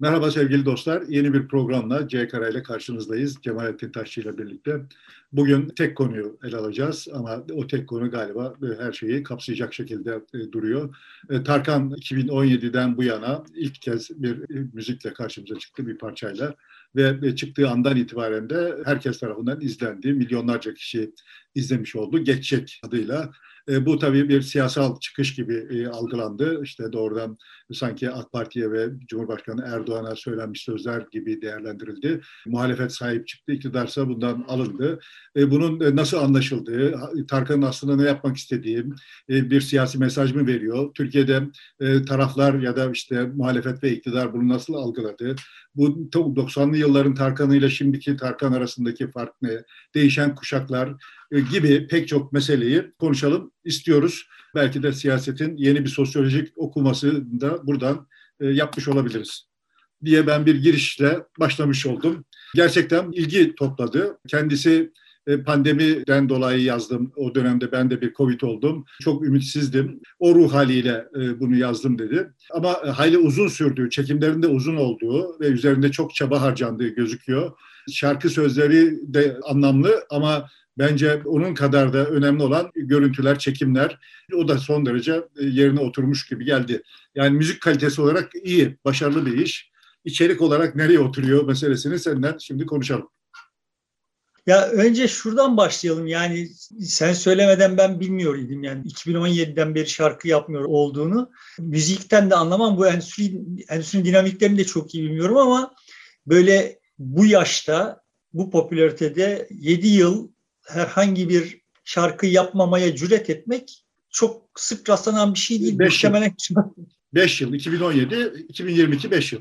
Merhaba sevgili dostlar. Yeni bir programla C Kara ile karşınızdayız. Cemalettin Taşçı ile birlikte. Bugün tek konuyu ele alacağız ama o tek konu galiba her şeyi kapsayacak şekilde e, duruyor. E, Tarkan 2017'den bu yana ilk kez bir e, müzikle karşımıza çıktı bir parçayla ve çıktığı andan itibaren de herkes tarafından izlendi. Milyonlarca kişi izlemiş oldu. Geçecek adıyla. E, bu tabii bir siyasal çıkış gibi e, algılandı. İşte doğrudan sanki AK Parti'ye ve Cumhurbaşkanı Erdoğan'a söylenmiş sözler gibi değerlendirildi. Muhalefet sahip çıktı, iktidarsa bundan alındı. E, bunun nasıl anlaşıldığı, Tarkan'ın aslında ne yapmak istediği, bir siyasi mesaj mı veriyor? Türkiye'de taraflar ya da işte muhalefet ve iktidar bunu nasıl algıladı? Bu 90'lı yılların Tarkan'ı ile şimdiki Tarkan arasındaki fark ne? Değişen kuşaklar e, gibi pek çok meseleyi konuşalım istiyoruz. Belki de siyasetin yeni bir sosyolojik okuması da buradan e, yapmış olabiliriz diye ben bir girişle başlamış oldum. Gerçekten ilgi topladı. Kendisi pandemiden dolayı yazdım. O dönemde ben de bir Covid oldum. Çok ümitsizdim. O ruh haliyle e, bunu yazdım dedi. Ama hayli uzun sürdüğü, çekimlerinde uzun olduğu ve üzerinde çok çaba harcandığı gözüküyor. Şarkı sözleri de anlamlı ama Bence onun kadar da önemli olan görüntüler, çekimler. O da son derece e, yerine oturmuş gibi geldi. Yani müzik kalitesi olarak iyi, başarılı bir iş. İçerik olarak nereye oturuyor meselesini senden şimdi konuşalım. Ya önce şuradan başlayalım. Yani sen söylemeden ben bilmiyordum yani 2017'den beri şarkı yapmıyor olduğunu. Müzikten de anlamam. Bu endüstri, endüstri dinamiklerini de çok iyi bilmiyorum ama böyle bu yaşta bu popülaritede 7 yıl herhangi bir şarkı yapmamaya cüret etmek çok sık rastlanan bir şey değil. 5 yıl. 5 yıl. 2017, 2022 5 yıl.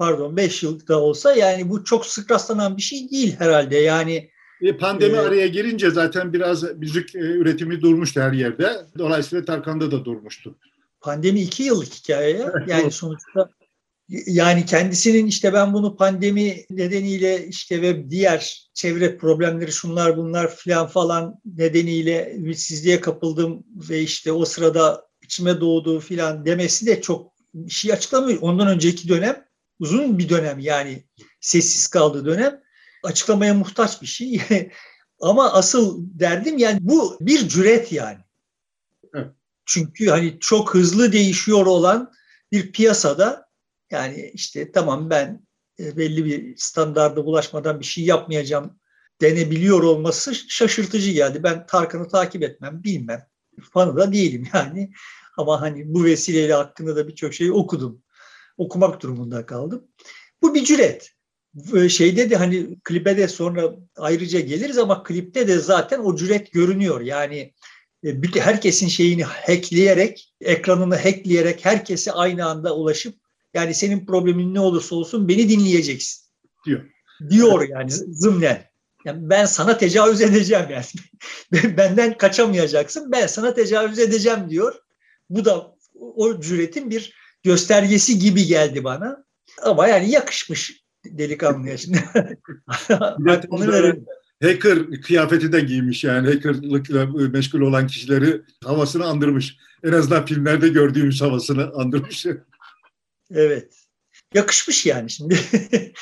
Pardon 5 yılda olsa yani bu çok sık rastlanan bir şey değil herhalde. Yani e, Pandemi ee, araya girince zaten biraz müzik e, üretimi durmuştu her yerde. Dolayısıyla Tarkan'da da durmuştu. Pandemi iki yıllık hikaye ya. Yani sonuçta yani kendisinin işte ben bunu pandemi nedeniyle işte ve diğer çevre problemleri şunlar bunlar filan falan nedeniyle ümitsizliğe kapıldım ve işte o sırada içime doğduğu filan demesi de çok şey açıklamıyor. Ondan önceki dönem uzun bir dönem yani sessiz kaldığı dönem açıklamaya muhtaç bir şey. Ama asıl derdim yani bu bir cüret yani. Çünkü hani çok hızlı değişiyor olan bir piyasada yani işte tamam ben e, belli bir standarda bulaşmadan bir şey yapmayacağım denebiliyor olması şaşırtıcı geldi. Ben Tarkan'ı takip etmem, bilmem. Fanı da değilim yani. Ama hani bu vesileyle hakkında da birçok şey okudum. Okumak durumunda kaldım. Bu bir cüret. Şeyde de hani klibe de sonra ayrıca geliriz ama klipte de zaten o cüret görünüyor. Yani e, herkesin şeyini hackleyerek, ekranını hackleyerek herkese aynı anda ulaşıp yani senin problemin ne olursa olsun beni dinleyeceksin diyor. Diyor yani zımnen. Yani ben sana tecavüz edeceğim yani. Benden kaçamayacaksın. Ben sana tecavüz edeceğim diyor. Bu da o cüretin bir göstergesi gibi geldi bana. Ama yani yakışmış delikanlıya şimdi. Onu verelim. Hacker kıyafeti de giymiş yani hackerlıkla meşgul olan kişileri havasını andırmış. En azından filmlerde gördüğümüz havasını andırmış. Evet. Yakışmış yani şimdi.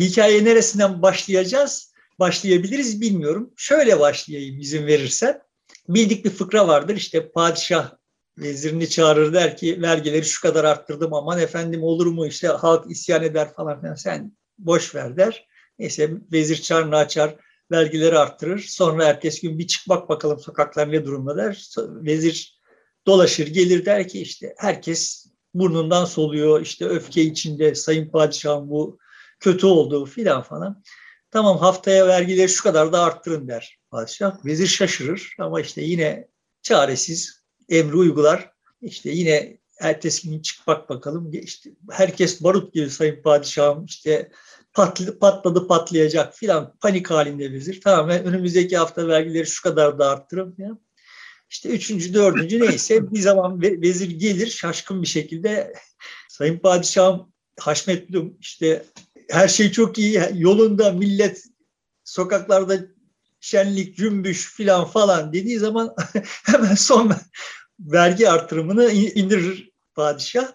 Hikaye neresinden başlayacağız? Başlayabiliriz bilmiyorum. Şöyle başlayayım izin verirsen. Bildik bir fıkra vardır. İşte padişah vezirini çağırır der ki vergileri şu kadar arttırdım aman efendim olur mu işte halk isyan eder falan filan sen boş ver der. Neyse vezir çağırını açar vergileri arttırır. Sonra ertesi gün bir çık bak bakalım sokaklar ne durumda der. Vezir dolaşır gelir der ki işte herkes burnundan soluyor işte öfke içinde sayın padişahım bu kötü oldu filan falan. Tamam haftaya vergileri şu kadar da arttırın der padişah. Vezir şaşırır ama işte yine çaresiz emri uygular. İşte yine ertesi gün çık bak bakalım. İşte herkes barut gibi sayın padişahım işte patladı, patladı patlayacak filan panik halinde vezir. Tamam önümüzdeki hafta vergileri şu kadar da arttırın filan. İşte üçüncü, dördüncü neyse bir zaman vezir gelir şaşkın bir şekilde Sayın Padişahım haşmetlum işte her şey çok iyi yolunda millet sokaklarda şenlik, cümbüş filan falan dediği zaman hemen son vergi artırımını indirir padişah.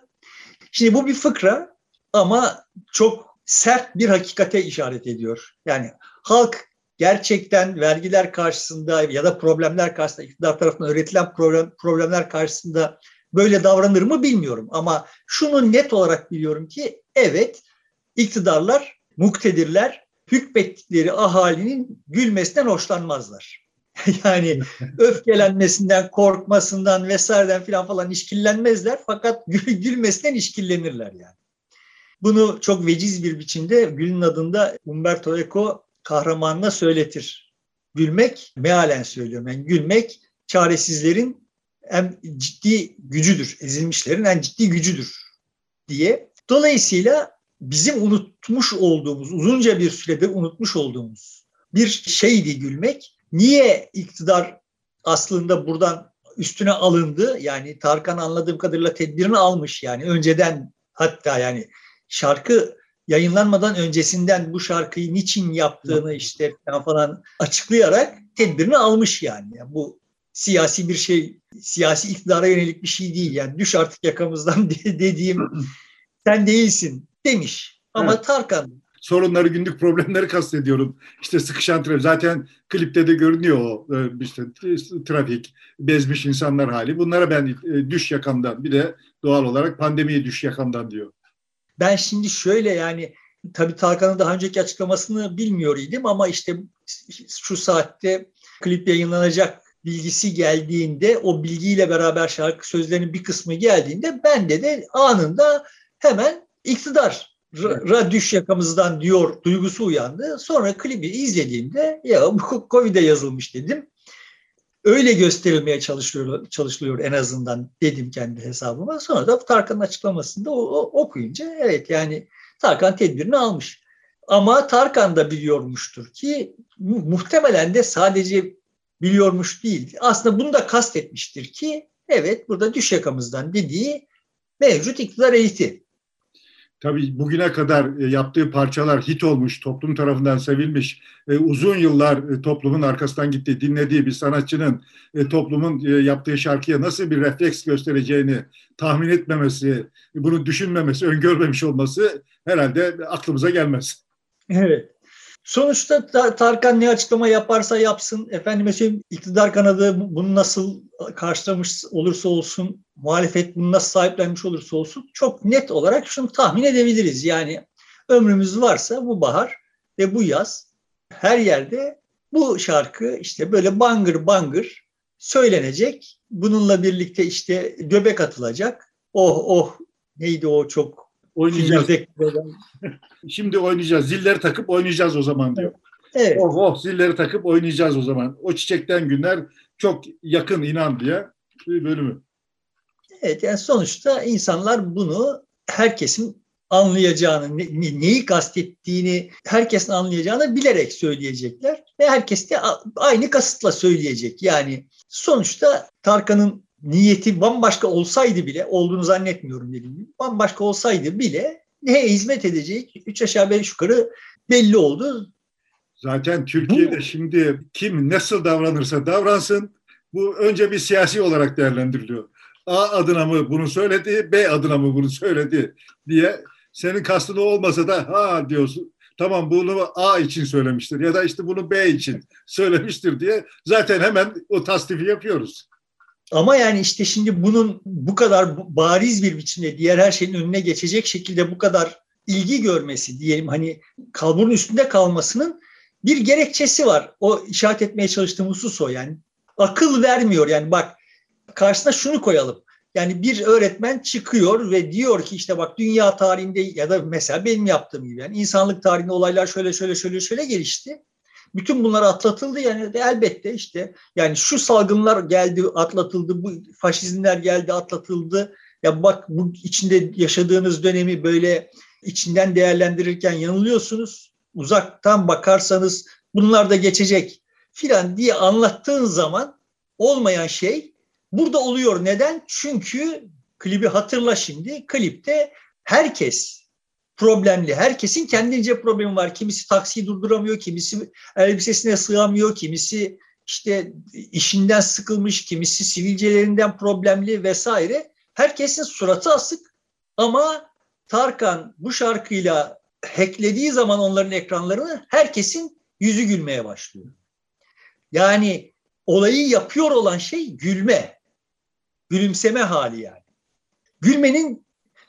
Şimdi bu bir fıkra. ama çok sert bir hakikate işaret ediyor. Yani halk gerçekten vergiler karşısında ya da problemler karşısında iktidar tarafından üretilen problem, problemler karşısında böyle davranır mı bilmiyorum. Ama şunu net olarak biliyorum ki evet iktidarlar, muktedirler hükmettikleri ahalinin gülmesinden hoşlanmazlar. yani öfkelenmesinden, korkmasından vesaireden filan falan işkillenmezler fakat gülmesinden işkillenirler yani. Bunu çok veciz bir biçimde Gül'ün adında Umberto Eco kahramanına söyletir. Gülmek, mealen söylüyorum yani gülmek çaresizlerin en ciddi gücüdür, ezilmişlerin en ciddi gücüdür diye. Dolayısıyla bizim unutmuş olduğumuz, uzunca bir süredir unutmuş olduğumuz bir şeydi gülmek. Niye iktidar aslında buradan üstüne alındı? Yani Tarkan anladığım kadarıyla tedbirini almış yani önceden hatta yani şarkı yayınlanmadan öncesinden bu şarkıyı niçin yaptığını işte falan açıklayarak tedbirini almış yani. yani bu siyasi bir şey, siyasi iktidara yönelik bir şey değil. Yani düş artık yakamızdan dediğim sen değilsin demiş. Ama evet. Tarkan sorunları, günlük problemleri kastediyorum. İşte sıkışan trafik. Zaten klipte de görünüyor o e, işte trafik, bezmiş insanlar hali. Bunlara ben e, düş yakamdan bir de doğal olarak pandemiye düş yakamdan diyor. Ben şimdi şöyle yani tabii Tarkan'ın daha önceki açıklamasını bilmiyor idim ama işte şu saatte klip yayınlanacak bilgisi geldiğinde o bilgiyle beraber şarkı sözlerinin bir kısmı geldiğinde bende de anında hemen iktidar ra düş yakamızdan diyor duygusu uyandı. Sonra klibi izlediğimde ya bu Covid'e yazılmış dedim. Öyle gösterilmeye çalışılıyor, çalışılıyor en azından dedim kendi hesabıma. Sonra da Tarkan'ın açıklamasında o, o, okuyunca evet yani Tarkan tedbirini almış. Ama Tarkan da biliyormuştur ki muhtemelen de sadece biliyormuş değil. Aslında bunu da kastetmiştir ki evet burada düş yakamızdan dediği mevcut iktidar eliti. Tabii bugüne kadar e, yaptığı parçalar hit olmuş, toplum tarafından sevilmiş, e, uzun yıllar e, toplumun arkasından gitti, dinlediği bir sanatçının toplumun yaptığı şarkıya nasıl bir refleks göstereceğini tahmin etmemesi, bunu düşünmemesi, öngörmemiş olması herhalde aklımıza gelmez. Evet. Sonuçta Tarkan ne açıklama yaparsa yapsın, efendime söyleyeyim iktidar kanadı bunu nasıl karşılamış olursa olsun, muhalefet bunu nasıl sahiplenmiş olursa olsun çok net olarak şunu tahmin edebiliriz. Yani ömrümüz varsa bu bahar ve bu yaz her yerde bu şarkı işte böyle bangır bangır söylenecek. Bununla birlikte işte göbek atılacak. Oh oh neydi o çok Oynayacağız. Şimdi oynayacağız. Zilleri takıp oynayacağız o zaman diyor. Evet. Oh oh zilleri takıp oynayacağız o zaman. O çiçekten günler çok yakın inan diye bir bölümü. Evet yani sonuçta insanlar bunu herkesin anlayacağını, ne, neyi kastettiğini herkesin anlayacağını bilerek söyleyecekler ve herkes de aynı kasıtla söyleyecek. Yani sonuçta Tarkan'ın niyeti bambaşka olsaydı bile, olduğunu zannetmiyorum dediğim gibi, bambaşka olsaydı bile neye hizmet edecek? Üç aşağı beş yukarı belli oldu. Zaten Türkiye'de bu, şimdi kim nasıl davranırsa davransın bu önce bir siyasi olarak değerlendiriliyor. A adına mı bunu söyledi, B adına mı bunu söyledi diye senin kastın olmasa da ha diyorsun. Tamam bunu A için söylemiştir ya da işte bunu B için söylemiştir diye zaten hemen o tasdifi yapıyoruz. Ama yani işte şimdi bunun bu kadar bariz bir biçimde diğer her şeyin önüne geçecek şekilde bu kadar ilgi görmesi diyelim hani kalburun üstünde kalmasının bir gerekçesi var. O işaret etmeye çalıştığım husus o yani. Akıl vermiyor yani bak karşısına şunu koyalım. Yani bir öğretmen çıkıyor ve diyor ki işte bak dünya tarihinde ya da mesela benim yaptığım gibi yani insanlık tarihinde olaylar şöyle şöyle şöyle şöyle gelişti. Bütün bunlar atlatıldı yani elbette işte yani şu salgınlar geldi atlatıldı bu faşizmler geldi atlatıldı ya bak bu içinde yaşadığınız dönemi böyle içinden değerlendirirken yanılıyorsunuz uzaktan bakarsanız bunlar da geçecek filan diye anlattığın zaman olmayan şey burada oluyor. Neden? Çünkü klibi hatırla şimdi. Klipte herkes problemli. Herkesin kendince problemi var. Kimisi taksiyi durduramıyor, kimisi elbisesine sığamıyor, kimisi işte işinden sıkılmış, kimisi sivilcelerinden problemli vesaire. Herkesin suratı asık ama Tarkan bu şarkıyla hacklediği zaman onların ekranlarını herkesin yüzü gülmeye başlıyor. Yani olayı yapıyor olan şey gülme. Gülümseme hali yani. Gülmenin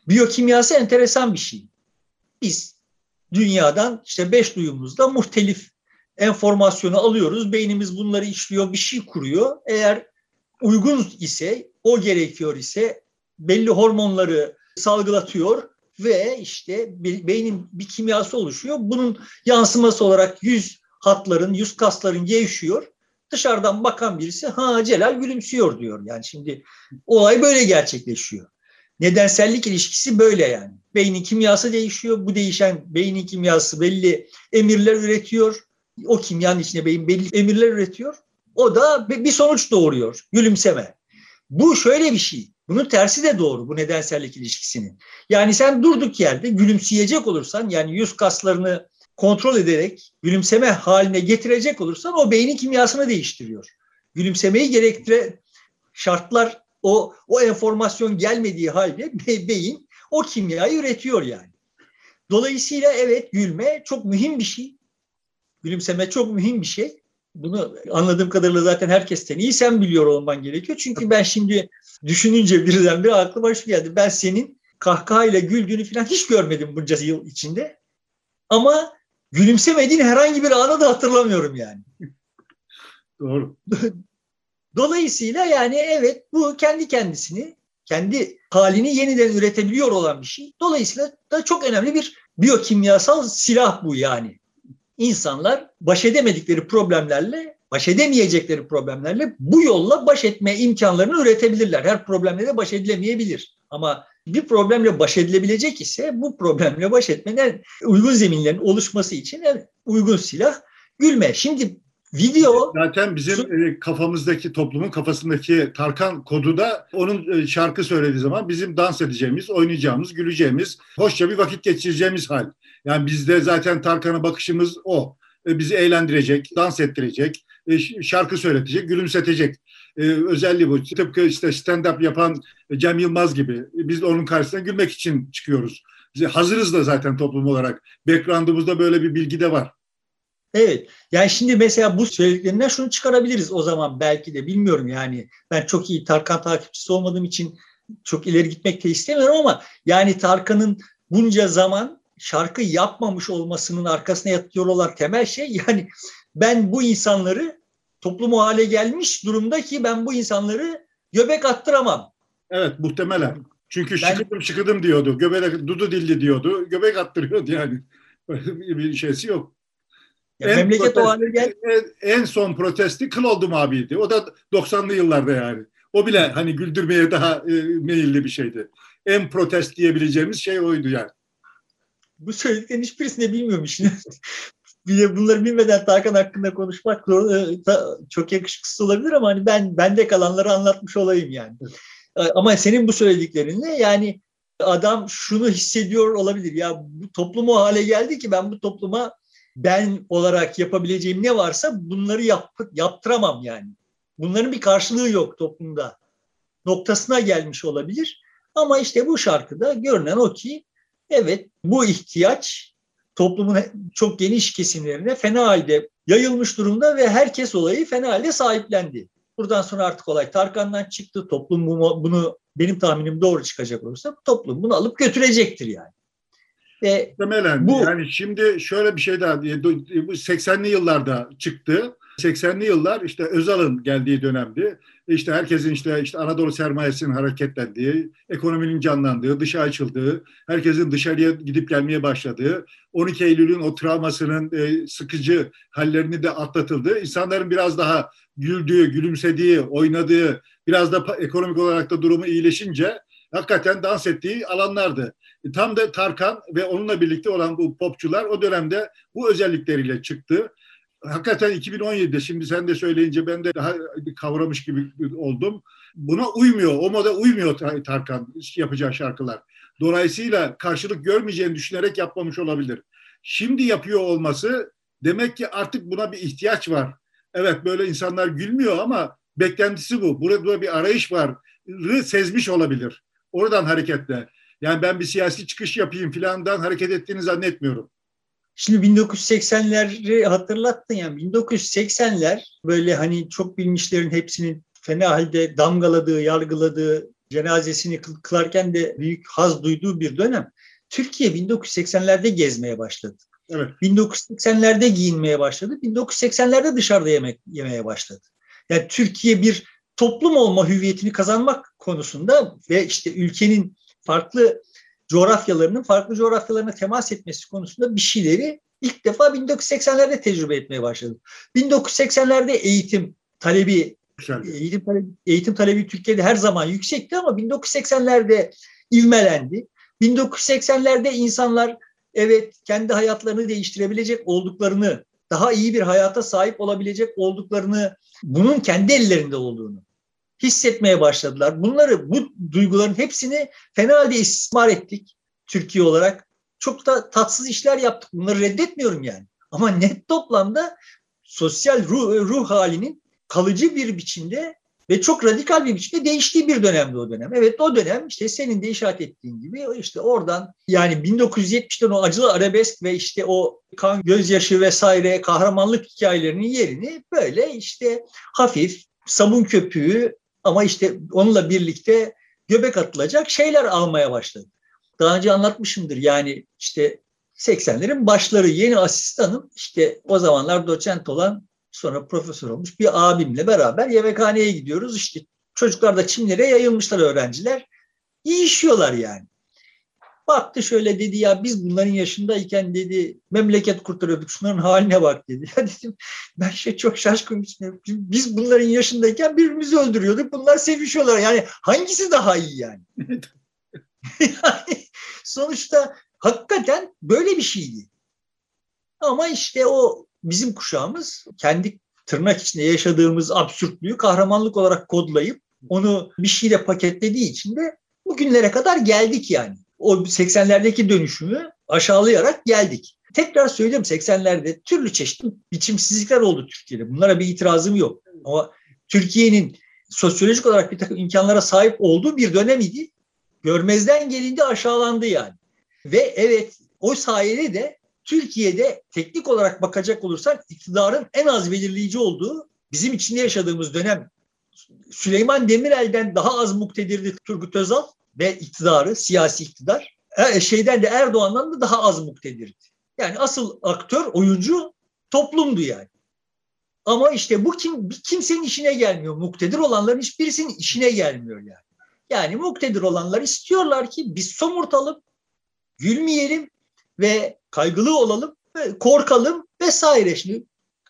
biyokimyası enteresan bir şey. Biz dünyadan işte beş duyumuzda muhtelif enformasyonu alıyoruz. Beynimiz bunları işliyor, bir şey kuruyor. Eğer uygun ise, o gerekiyor ise belli hormonları salgılatıyor ve işte beynin bir kimyası oluşuyor. Bunun yansıması olarak yüz hatların, yüz kasların gevşiyor. Dışarıdan bakan birisi ha Celal gülümsüyor diyor. Yani şimdi olay böyle gerçekleşiyor. Nedensellik ilişkisi böyle yani. Beynin kimyası değişiyor. Bu değişen beynin kimyası belli emirler üretiyor. O kimyanın içinde beyin belli emirler üretiyor. O da bir sonuç doğuruyor. Gülümseme. Bu şöyle bir şey. Bunun tersi de doğru bu nedensellik ilişkisinin. Yani sen durduk yerde gülümseyecek olursan yani yüz kaslarını kontrol ederek gülümseme haline getirecek olursan o beynin kimyasını değiştiriyor. Gülümsemeyi gerektire şartlar o o enformasyon gelmediği halde beyin o kimyayı üretiyor yani. Dolayısıyla evet gülme çok mühim bir şey. Gülümseme çok mühim bir şey. Bunu anladığım kadarıyla zaten herkesten iyi sen biliyor olman gerekiyor. Çünkü ben şimdi düşününce birdenbire aklıma şu geldi. Ben senin kahkahayla güldüğünü falan hiç görmedim bunca yıl içinde. Ama gülümsemediğin herhangi bir anı da hatırlamıyorum yani. Doğru. Dolayısıyla yani evet bu kendi kendisini, kendi halini yeniden üretebiliyor olan bir şey. Dolayısıyla da çok önemli bir biyokimyasal silah bu yani. İnsanlar baş edemedikleri problemlerle, baş edemeyecekleri problemlerle bu yolla baş etme imkanlarını üretebilirler. Her problemle de baş edilemeyebilir. Ama bir problemle baş edilebilecek ise bu problemle baş etmenin uygun zeminlerin oluşması için uygun silah gülme. Şimdi Video zaten bizim e, kafamızdaki toplumun kafasındaki Tarkan kodu da onun e, şarkı söylediği zaman bizim dans edeceğimiz, oynayacağımız, güleceğimiz, hoşça bir vakit geçireceğimiz hal. Yani bizde zaten Tarkan'a bakışımız o. E, bizi eğlendirecek, dans ettirecek, şarkı söyletecek, gülümsetecek. Özelliği bu. Tıpkı işte stand-up yapan Cem Yılmaz gibi. Biz onun karşısına gülmek için çıkıyoruz. Biz hazırız da zaten toplum olarak. Background'umuzda böyle bir bilgi de var. Evet. Yani şimdi mesela bu söylediklerinden şunu çıkarabiliriz o zaman belki de bilmiyorum yani. Ben çok iyi Tarkan takipçisi olmadığım için çok ileri gitmek de istemiyorum ama yani Tarkan'ın bunca zaman şarkı yapmamış olmasının arkasına yatıyor olan temel şey yani ben bu insanları toplumu hale gelmiş durumda ki ben bu insanları göbek attıramam. Evet muhtemelen. Çünkü ben, şıkıdım şıkıdım diyordu. Göbek dudu dildi diyordu. Göbek attırıyordu yani. bir şeysi yok. En memleket o hale gel. En son protesti kıl oldum abiydi. O da 90'lı yıllarda yani. O bile hani güldürmeye daha e, meyilli bir şeydi. En protest diyebileceğimiz şey oydu yani. Bu söylediklerin hiçbirisini bilmiyorum işin. bir de bunları bilmeden Tarkan hakkında konuşmak e, çok yakışıksız olabilir ama hani ben bende kalanları anlatmış olayım yani. Ama senin bu söylediklerinle yani adam şunu hissediyor olabilir. Ya bu toplum o hale geldi ki ben bu topluma ben olarak yapabileceğim ne varsa bunları yap, yaptıramam yani. Bunların bir karşılığı yok toplumda. Noktasına gelmiş olabilir. Ama işte bu şarkıda görünen o ki evet bu ihtiyaç toplumun çok geniş kesimlerine fena halde yayılmış durumda ve herkes olayı fena halde sahiplendi. Buradan sonra artık olay Tarkan'dan çıktı. Toplum bunu benim tahminim doğru çıkacak olursa toplum bunu alıp götürecektir yani. Ve Muhtemelen. Bu, yani şimdi şöyle bir şey daha, 80'li yıllarda çıktı. 80'li yıllar işte Özal'ın geldiği dönemdi. İşte herkesin işte işte Anadolu sermayesinin hareketlendiği, ekonominin canlandığı, dışa açıldığı, herkesin dışarıya gidip gelmeye başladığı, 12 Eylül'ün o travmasının e, sıkıcı hallerini de atlatıldığı, insanların biraz daha güldüğü, gülümsediği, oynadığı, biraz da ekonomik olarak da durumu iyileşince hakikaten dans ettiği alanlardı. E, tam da Tarkan ve onunla birlikte olan bu popçular o dönemde bu özellikleriyle çıktı. Hakikaten 2017'de şimdi sen de söyleyince ben de daha kavramış gibi oldum. Buna uymuyor, o moda uymuyor Tarkan yapacağı şarkılar. Dolayısıyla karşılık görmeyeceğini düşünerek yapmamış olabilir. Şimdi yapıyor olması demek ki artık buna bir ihtiyaç var. Evet böyle insanlar gülmüyor ama beklentisi bu. Burada bir arayış var. Sezmiş olabilir. Oradan hareketle. Yani ben bir siyasi çıkış yapayım filandan hareket ettiğini zannetmiyorum. Şimdi 1980'leri hatırlattın yani 1980'ler böyle hani çok bilmişlerin hepsinin fena halde damgaladığı, yargıladığı, cenazesini kılarken de büyük haz duyduğu bir dönem. Türkiye 1980'lerde gezmeye başladı. Evet. 1980'lerde giyinmeye başladı. 1980'lerde dışarıda yemek yemeye başladı. Yani Türkiye bir toplum olma hüviyetini kazanmak konusunda ve işte ülkenin farklı coğrafyalarının farklı coğrafyalarına temas etmesi konusunda bir şeyleri ilk defa 1980'lerde tecrübe etmeye başladı. 1980'lerde eğitim talebi eğitim talebi, eğitim talebi Türkiye'de her zaman yüksekti ama 1980'lerde ivmelendi. 1980'lerde insanlar evet kendi hayatlarını değiştirebilecek olduklarını, daha iyi bir hayata sahip olabilecek olduklarını, bunun kendi ellerinde olduğunu hissetmeye başladılar. Bunları, bu duyguların hepsini fena halde istismar ettik Türkiye olarak. Çok da tatsız işler yaptık. Bunları reddetmiyorum yani. Ama net toplamda sosyal ruh, ruh halinin kalıcı bir biçimde ve çok radikal bir biçimde değiştiği bir dönemdi o dönem. Evet o dönem işte senin de işaret ettiğin gibi işte oradan yani 1970'ten o acılı arabesk ve işte o kan gözyaşı vesaire kahramanlık hikayelerinin yerini böyle işte hafif sabun köpüğü ama işte onunla birlikte göbek atılacak şeyler almaya başladı. Daha önce anlatmışımdır yani işte 80'lerin başları yeni asistanım işte o zamanlar doçent olan sonra profesör olmuş bir abimle beraber yemekhaneye gidiyoruz. İşte çocuklar da çimlere yayılmışlar öğrenciler. Yiyişiyorlar yani. Baktı şöyle dedi ya biz bunların yaşındayken dedi memleket kurtarıyorduk şunların haline bak dedi. Ya dedim ben şey çok şaşkın biz bunların yaşındayken birbirimizi öldürüyorduk bunlar sevişiyorlar yani hangisi daha iyi yani? yani sonuçta hakikaten böyle bir şeydi. Ama işte o bizim kuşağımız kendi tırnak içinde yaşadığımız absürtlüğü kahramanlık olarak kodlayıp onu bir şeyle paketlediği için de bugünlere kadar geldik yani. O 80'lerdeki dönüşümü aşağılayarak geldik. Tekrar söylüyorum 80'lerde türlü çeşitli biçimsizlikler oldu Türkiye'de. Bunlara bir itirazım yok. Ama Türkiye'nin sosyolojik olarak bir takım imkanlara sahip olduğu bir dönem idi. Görmezden gelindi aşağılandı yani. Ve evet o sayede de Türkiye'de teknik olarak bakacak olursak iktidarın en az belirleyici olduğu bizim içinde yaşadığımız dönem Süleyman Demirel'den daha az muktedirdi Turgut Özal ve iktidarı, siyasi iktidar. E, şeyden de Erdoğan'dan da daha az muktedirdi. Yani asıl aktör, oyuncu toplumdu yani. Ama işte bu kim, kimsenin işine gelmiyor. Muktedir olanların hiçbirisinin işine gelmiyor yani. Yani muktedir olanlar istiyorlar ki biz somurtalım, gülmeyelim ve kaygılı olalım, korkalım vesaire. Şimdi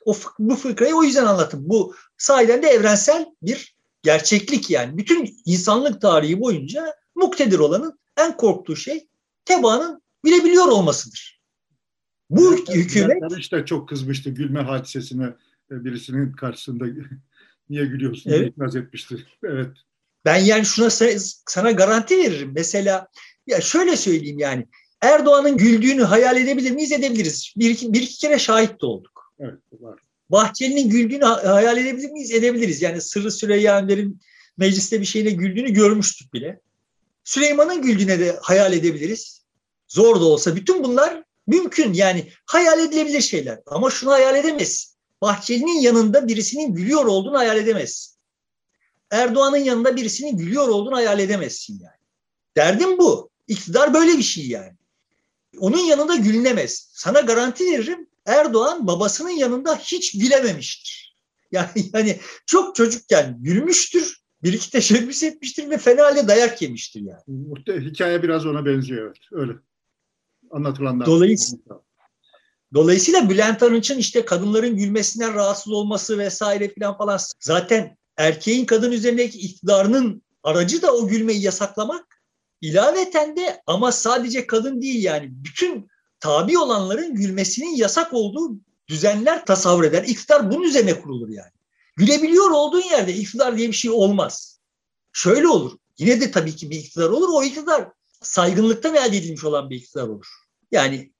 o, bu fıkrayı o yüzden anlattım. Bu sahiden de evrensel bir gerçeklik yani. Bütün insanlık tarihi boyunca muktedir olanın en korktuğu şey tebaanın bilebiliyor olmasıdır. Bu evet, hükümet... Barış da çok kızmıştı gülme hadisesine e, birisinin karşısında niye gülüyorsun evet. diye ikaz etmişti. Evet. Ben yani şuna sana garanti veririm. Mesela ya şöyle söyleyeyim yani Erdoğan'ın güldüğünü hayal edebilir miyiz? Edebiliriz. Bir iki, bir iki kere şahit de olduk. Evet, var. Bahçeli'nin güldüğünü hayal edebilir miyiz? Edebiliriz. Yani Sırrı Süreyya Önder'in mecliste bir şeyine güldüğünü görmüştük bile. Süleyman'ın güldüğüne de hayal edebiliriz. Zor da olsa bütün bunlar mümkün. Yani hayal edilebilir şeyler. Ama şunu hayal edemez. Bahçeli'nin yanında birisinin gülüyor olduğunu hayal edemez. Erdoğan'ın yanında birisinin gülüyor olduğunu hayal edemezsin yani. Derdim bu. İktidar böyle bir şey yani. Onun yanında gülünemez. Sana garanti veririm Erdoğan babasının yanında hiç gülememiştir. Yani, yani çok çocukken gülmüştür, bir iki teşebbüs etmiştir ve fena halde dayak yemiştir yani. Hikaye biraz ona benziyor evet. Öyle. Anlatılanlar. Dolayısıyla, dolayısıyla Bülent Arınç'ın işte kadınların gülmesinden rahatsız olması vesaire filan falan zaten erkeğin kadın üzerindeki iktidarının aracı da o gülmeyi yasaklamak İlaveten de ama sadece kadın değil yani bütün tabi olanların gülmesinin yasak olduğu düzenler tasavvur eder. İktidar bunun üzerine kurulur yani. Gülebiliyor olduğun yerde iktidar diye bir şey olmaz. Şöyle olur. Yine de tabii ki bir iktidar olur. O iktidar saygınlıktan elde edilmiş olan bir iktidar olur. Yani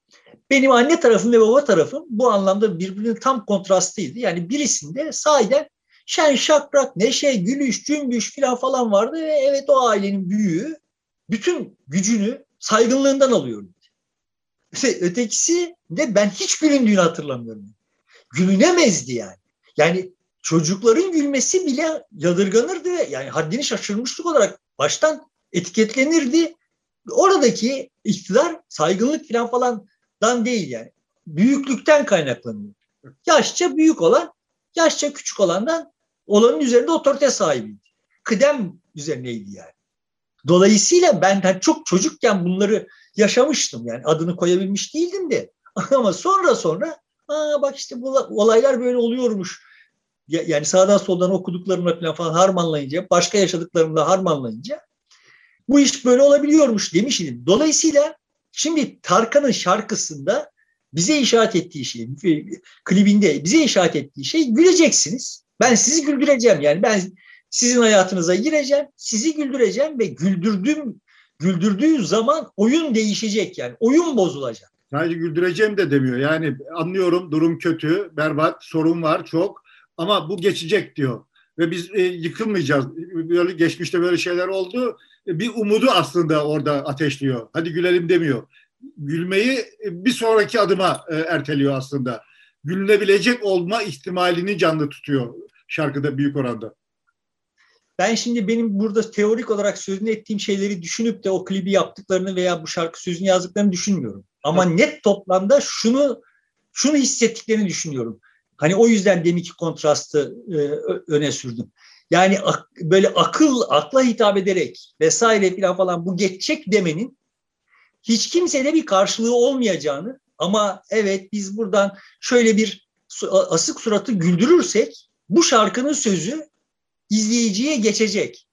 benim anne tarafım ve baba tarafım bu anlamda birbirinin tam kontrastıydı. Yani birisinde sahiden şen şakrak, neşe, gülüş, cümbüş falan falan vardı ve evet o ailenin büyüğü bütün gücünü saygınlığından alıyorum. Ötekisi de ben hiç gülündüğünü hatırlamıyorum. Gülünemezdi yani. Yani çocukların gülmesi bile yadırganırdı ve yani haddini şaşırmışlık olarak baştan etiketlenirdi. Oradaki iktidar saygınlık falan falandan değil yani. Büyüklükten kaynaklanıyor. Yaşça büyük olan, yaşça küçük olandan olanın üzerinde otorite sahibiydi. Kıdem üzerineydi yani. Dolayısıyla ben yani çok çocukken bunları yaşamıştım yani adını koyabilmiş değildim de ama sonra sonra aa bak işte bu olaylar böyle oluyormuş. Yani sağdan soldan okuduklarımla falan harmanlayınca, başka yaşadıklarımla harmanlayınca bu iş böyle olabiliyormuş demiştim. Dolayısıyla şimdi Tarkan'ın şarkısında bize işaret ettiği şey, klibinde bize işaret ettiği şey güleceksiniz. Ben sizi güldüreceğim yani ben sizin hayatınıza gireceğim, sizi güldüreceğim ve güldürdüğüm güldürdüğü zaman oyun değişecek yani. Oyun bozulacak. Sadece güldüreceğim de demiyor. Yani anlıyorum durum kötü, berbat, sorun var çok ama bu geçecek diyor. Ve biz e, yıkılmayacağız. Böyle geçmişte böyle şeyler oldu. E, bir umudu aslında orada ateşliyor. Hadi gülelim demiyor. Gülmeyi bir sonraki adıma e, erteliyor aslında. Gülünebilecek olma ihtimalini canlı tutuyor şarkıda büyük oranda ben şimdi benim burada teorik olarak sözünü ettiğim şeyleri düşünüp de o klibi yaptıklarını veya bu şarkı sözünü yazdıklarını düşünmüyorum. Ama evet. net toplamda şunu şunu hissettiklerini düşünüyorum. Hani o yüzden deminki kontrastı e, öne sürdüm. Yani ak, böyle akıl, akla hitap ederek vesaire falan falan bu geçecek demenin hiç kimsede bir karşılığı olmayacağını ama evet biz buradan şöyle bir asık suratı güldürürsek bu şarkının sözü izleyiciye geçecek.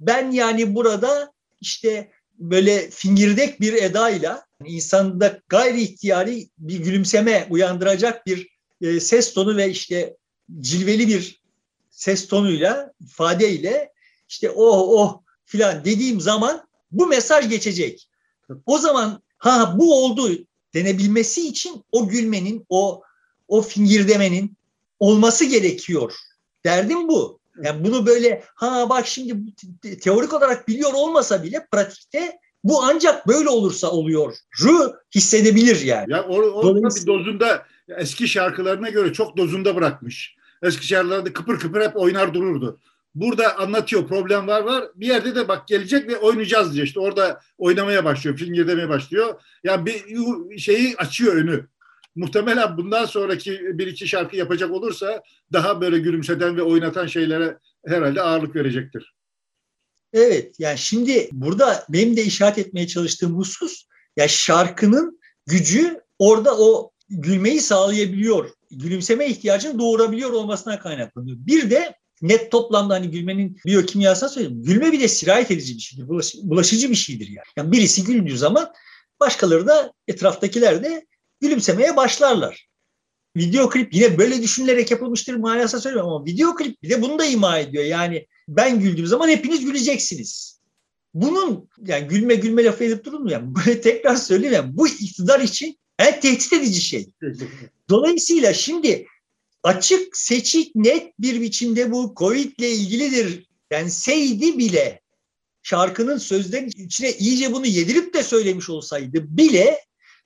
Ben yani burada işte böyle fingirdek bir edayla insanda gayri ihtiyari bir gülümseme uyandıracak bir e, ses tonu ve işte cilveli bir ses tonuyla, ifadeyle işte oh oh filan dediğim zaman bu mesaj geçecek. O zaman ha bu oldu denebilmesi için o gülmenin, o o fingirdemenin olması gerekiyor. Derdim bu. Yani bunu böyle ha bak şimdi teorik olarak biliyor olmasa bile pratikte bu ancak böyle olursa oluyor. Ru hissedebilir yani. Ya or, or bir dozunda eski şarkılarına göre çok dozunda bırakmış. Eski şarkılarda kıpır kıpır hep oynar dururdu. Burada anlatıyor problem var var. Bir yerde de bak gelecek ve oynayacağız diye işte orada oynamaya başlıyor, fingir başlıyor. Yani bir şeyi açıyor önü muhtemelen bundan sonraki bir iki şarkı yapacak olursa daha böyle gülümseden ve oynatan şeylere herhalde ağırlık verecektir. Evet yani şimdi burada benim de işaret etmeye çalıştığım husus ya şarkının gücü orada o gülmeyi sağlayabiliyor. Gülümseme ihtiyacını doğurabiliyor olmasına kaynaklanıyor. Bir de net toplamda hani gülmenin biyokimyasal söyleyeyim. Gülme bir de sirayet edici bir şeydir. Bulaşıcı bir şeydir yani. yani birisi güldüğü zaman başkaları da etraftakiler de gülümsemeye başlarlar. Video klip yine böyle düşünülerek yapılmıştır manasına söylemiyorum ama video klip bir de bunu da ima ediyor. Yani ben güldüğüm zaman hepiniz güleceksiniz. Bunun yani gülme gülme lafı edip durun mu? Yani böyle tekrar söyleyeyim yani bu iktidar için en tehdit edici şey. Dolayısıyla şimdi açık, seçik, net bir biçimde bu Covid ile ilgilidir denseydi bile şarkının sözlerin içine iyice bunu yedirip de söylemiş olsaydı bile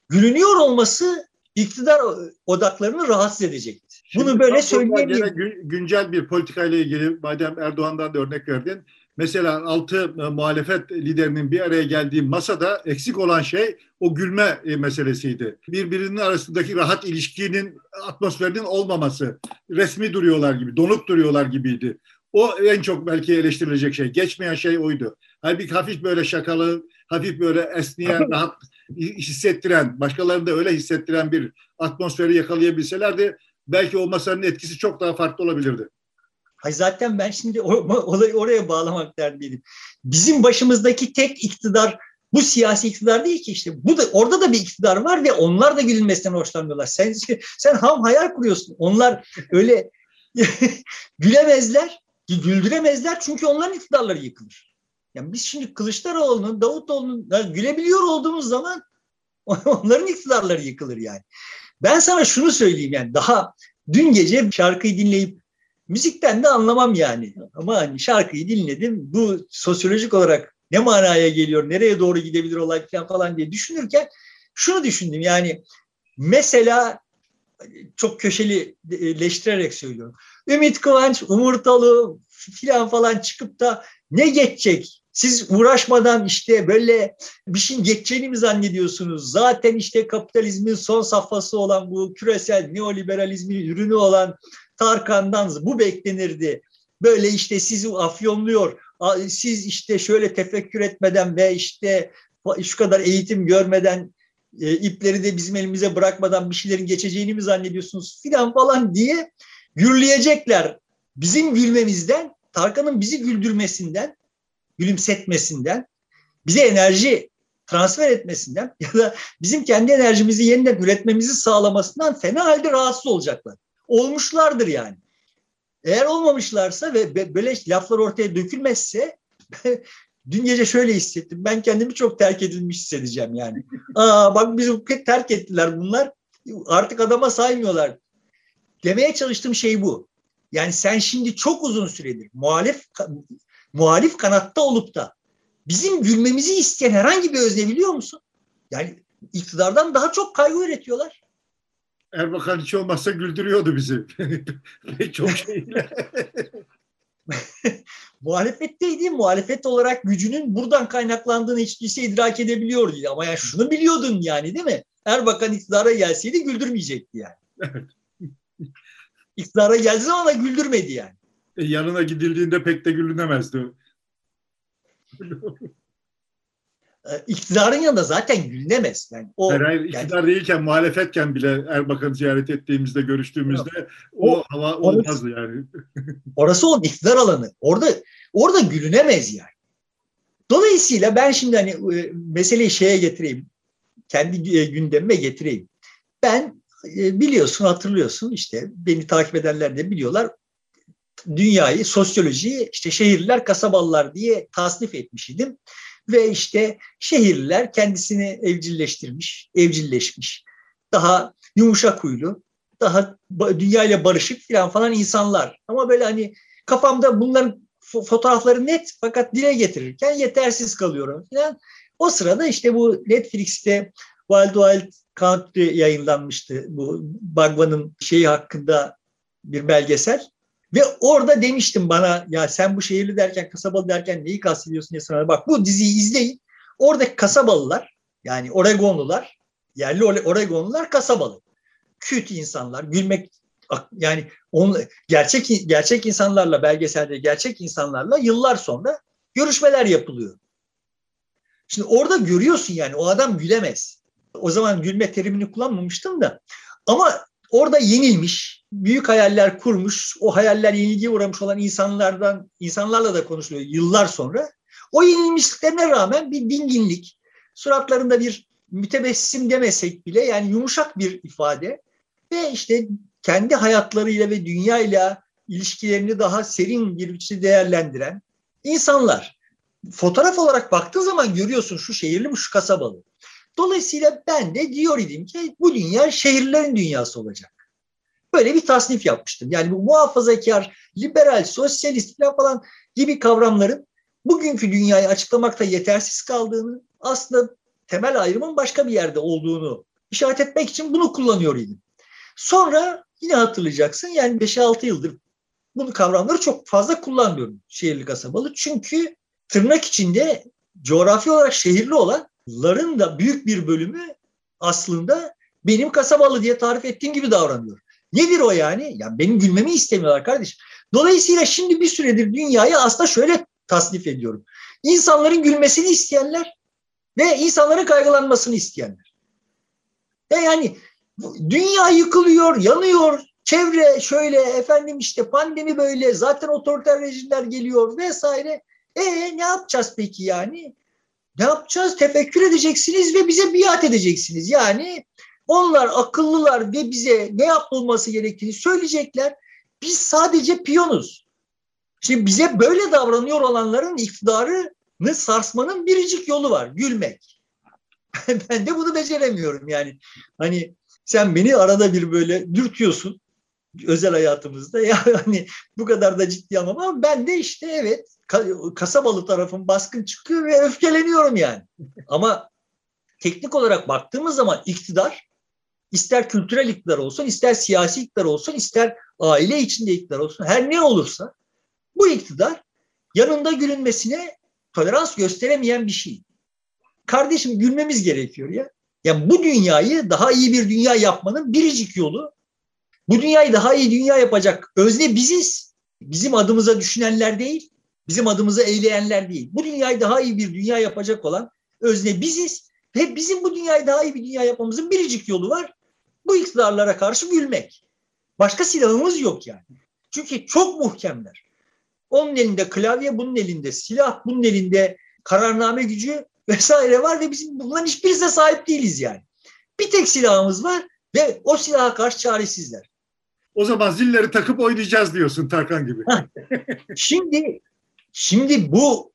gülünüyor olması iktidar odaklarını rahatsız edecekti. Şimdi Bunu böyle söyleyebilirim. Gün, güncel bir politikayla ilgili madem Erdoğan'dan da örnek verdin. Mesela altı e, muhalefet liderinin bir araya geldiği masada eksik olan şey o gülme e, meselesiydi. Birbirinin arasındaki rahat ilişkinin atmosferinin olmaması. Resmi duruyorlar gibi, donuk duruyorlar gibiydi. O en çok belki eleştirilecek şey. Geçmeyen şey oydu. Halbuki hafif böyle şakalı, hafif böyle esneyen, rahat hissettiren, başkalarını da öyle hissettiren bir atmosferi yakalayabilselerdi belki o masanın etkisi çok daha farklı olabilirdi. Hay zaten ben şimdi olayı oraya bağlamak derdiydim. Bizim başımızdaki tek iktidar bu siyasi iktidar değil ki işte. Bu da orada da bir iktidar var ve onlar da gülünmesinden hoşlanmıyorlar. Sen sen ham hayal kuruyorsun. Onlar öyle gülemezler, güldüremezler çünkü onların iktidarları yıkılır. Yani biz şimdi Kılıçdaroğlu'nun, Davutoğlu'nun gülebiliyor olduğumuz zaman onların iktidarları yıkılır yani. Ben sana şunu söyleyeyim yani daha dün gece şarkıyı dinleyip müzikten de anlamam yani. Ama hani şarkıyı dinledim. Bu sosyolojik olarak ne manaya geliyor, nereye doğru gidebilir olay falan diye düşünürken şunu düşündüm yani mesela çok köşelileştirerek söylüyorum. Ümit Kıvanç, Umurtalı filan falan çıkıp da ne geçecek? Siz uğraşmadan işte böyle bir şeyin geçeceğini mi zannediyorsunuz? Zaten işte kapitalizmin son safhası olan bu küresel neoliberalizmin ürünü olan Tarkan'dan bu beklenirdi. Böyle işte sizi afyonluyor. Siz işte şöyle tefekkür etmeden ve işte şu kadar eğitim görmeden e, ipleri de bizim elimize bırakmadan bir şeylerin geçeceğini mi zannediyorsunuz filan falan diye gürleyecekler. Bizim gülmemizden, Tarkan'ın bizi güldürmesinden, gülümsetmesinden, bize enerji transfer etmesinden ya da bizim kendi enerjimizi yeniden üretmemizi sağlamasından fena halde rahatsız olacaklar. Olmuşlardır yani. Eğer olmamışlarsa ve böyle laflar ortaya dökülmezse dün gece şöyle hissettim. Ben kendimi çok terk edilmiş hissedeceğim yani. Aa bak bizi terk ettiler bunlar. Artık adama saymıyorlar. Demeye çalıştığım şey bu. Yani sen şimdi çok uzun süredir muhalif muhalif kanatta olup da bizim gülmemizi isteyen herhangi bir özne biliyor musun? Yani iktidardan daha çok kaygı üretiyorlar. Erbakan hiç olmazsa güldürüyordu bizi. çok şeyle. muhalefetteydi. Muhalefet olarak gücünün buradan kaynaklandığını hiç değilse idrak edebiliyordu. Ama yani şunu biliyordun yani değil mi? Erbakan iktidara gelseydi güldürmeyecekti yani. Evet. İktidara geldiği zaman da güldürmedi yani. E, yanına gidildiğinde pek de gülünemezdi. E, iktidarın yanında zaten gülünemez. Yani o, hayır, hayır, iktidar yani, değilken, muhalefetken bile Erbakan'ı ziyaret ettiğimizde, görüştüğümüzde yok. o, o hava olmazdı yani. orası o iktidar alanı. Orada orada gülünemez yani. Dolayısıyla ben şimdi hani e, meseleyi şeye getireyim. Kendi e, gündemime getireyim. Ben biliyorsun, hatırlıyorsun işte beni takip edenler de biliyorlar. Dünyayı, sosyolojiyi işte şehirler, kasabalılar diye tasnif etmiş idim ve işte şehirliler kendisini evcilleştirmiş, evcilleşmiş. Daha yumuşak huylu, daha dünya ile barışık falan falan insanlar. Ama böyle hani kafamda bunların fotoğrafları net fakat dile getirirken yetersiz kalıyorum falan. O sırada işte bu Netflix'te Wild Wild Country yayınlanmıştı. Bu Bagvan'ın şeyi hakkında bir belgesel. Ve orada demiştim bana ya sen bu şehirli derken kasabalı derken neyi kastediyorsun diye sonra bak bu diziyi izleyin. Oradaki kasabalılar yani Oregonlular yerli Oregonlular kasabalı. Küt insanlar gülmek yani on, gerçek gerçek insanlarla belgeselde gerçek insanlarla yıllar sonra görüşmeler yapılıyor. Şimdi orada görüyorsun yani o adam gülemez. O zaman gülme terimini kullanmamıştım da ama orada yenilmiş, büyük hayaller kurmuş, o hayaller yenilgiye uğramış olan insanlardan, insanlarla da konuşuluyor yıllar sonra. O yenilmişliklerine rağmen bir dinginlik, suratlarında bir mütebessim demesek bile yani yumuşak bir ifade ve işte kendi hayatlarıyla ve dünyayla ilişkilerini daha serin bir biçimde değerlendiren insanlar. Fotoğraf olarak baktığın zaman görüyorsun şu şehirli mi şu kasabalı. Dolayısıyla ben de diyor idim ki bu dünya şehirlerin dünyası olacak. Böyle bir tasnif yapmıştım. Yani bu muhafazakar, liberal, sosyalist falan gibi kavramların bugünkü dünyayı açıklamakta yetersiz kaldığını, aslında temel ayrımın başka bir yerde olduğunu işaret etmek için bunu kullanıyor idim. Sonra yine hatırlayacaksın yani 5-6 yıldır bunu kavramları çok fazla kullanmıyorum şehirli kasabalı. Çünkü tırnak içinde coğrafi olarak şehirli olan ların da büyük bir bölümü aslında benim kasabalı diye tarif ettiğim gibi davranıyor. Nedir o yani? Ya benim gülmemi istemiyorlar kardeşim. Dolayısıyla şimdi bir süredir dünyayı aslında şöyle tasnif ediyorum. İnsanların gülmesini isteyenler ve insanların kaygılanmasını isteyenler. E yani dünya yıkılıyor, yanıyor, çevre şöyle efendim işte pandemi böyle zaten otoriter rejimler geliyor vesaire. E ne yapacağız peki yani? Ne yapacağız? Tefekkür edeceksiniz ve bize biat edeceksiniz. Yani onlar akıllılar ve bize ne yapılması gerektiğini söyleyecekler. Biz sadece piyonuz. Şimdi bize böyle davranıyor olanların iktidarını sarsmanın biricik yolu var. Gülmek. ben de bunu beceremiyorum yani. Hani sen beni arada bir böyle dürtüyorsun. Özel hayatımızda. Yani bu kadar da ciddi almam ama ben de işte evet kasabalı tarafım baskın çıkıyor ve öfkeleniyorum yani. Ama teknik olarak baktığımız zaman iktidar ister kültürel iktidar olsun, ister siyasi iktidar olsun, ister aile içinde iktidar olsun, her ne olursa bu iktidar yanında gülünmesine tolerans gösteremeyen bir şey. Kardeşim gülmemiz gerekiyor ya. Yani bu dünyayı daha iyi bir dünya yapmanın biricik yolu bu dünyayı daha iyi dünya yapacak özne biziz. Bizim adımıza düşünenler değil, bizim adımıza eyleyenler değil. Bu dünyayı daha iyi bir dünya yapacak olan özne biziz. Ve bizim bu dünyayı daha iyi bir dünya yapmamızın biricik yolu var. Bu iktidarlara karşı gülmek. Başka silahımız yok yani. Çünkü çok muhkemler. Onun elinde klavye, bunun elinde silah, bunun elinde kararname gücü vesaire var ve bizim bunların hiçbirisine sahip değiliz yani. Bir tek silahımız var ve o silaha karşı çaresizler. O zaman zilleri takıp oynayacağız diyorsun Tarkan gibi. şimdi şimdi bu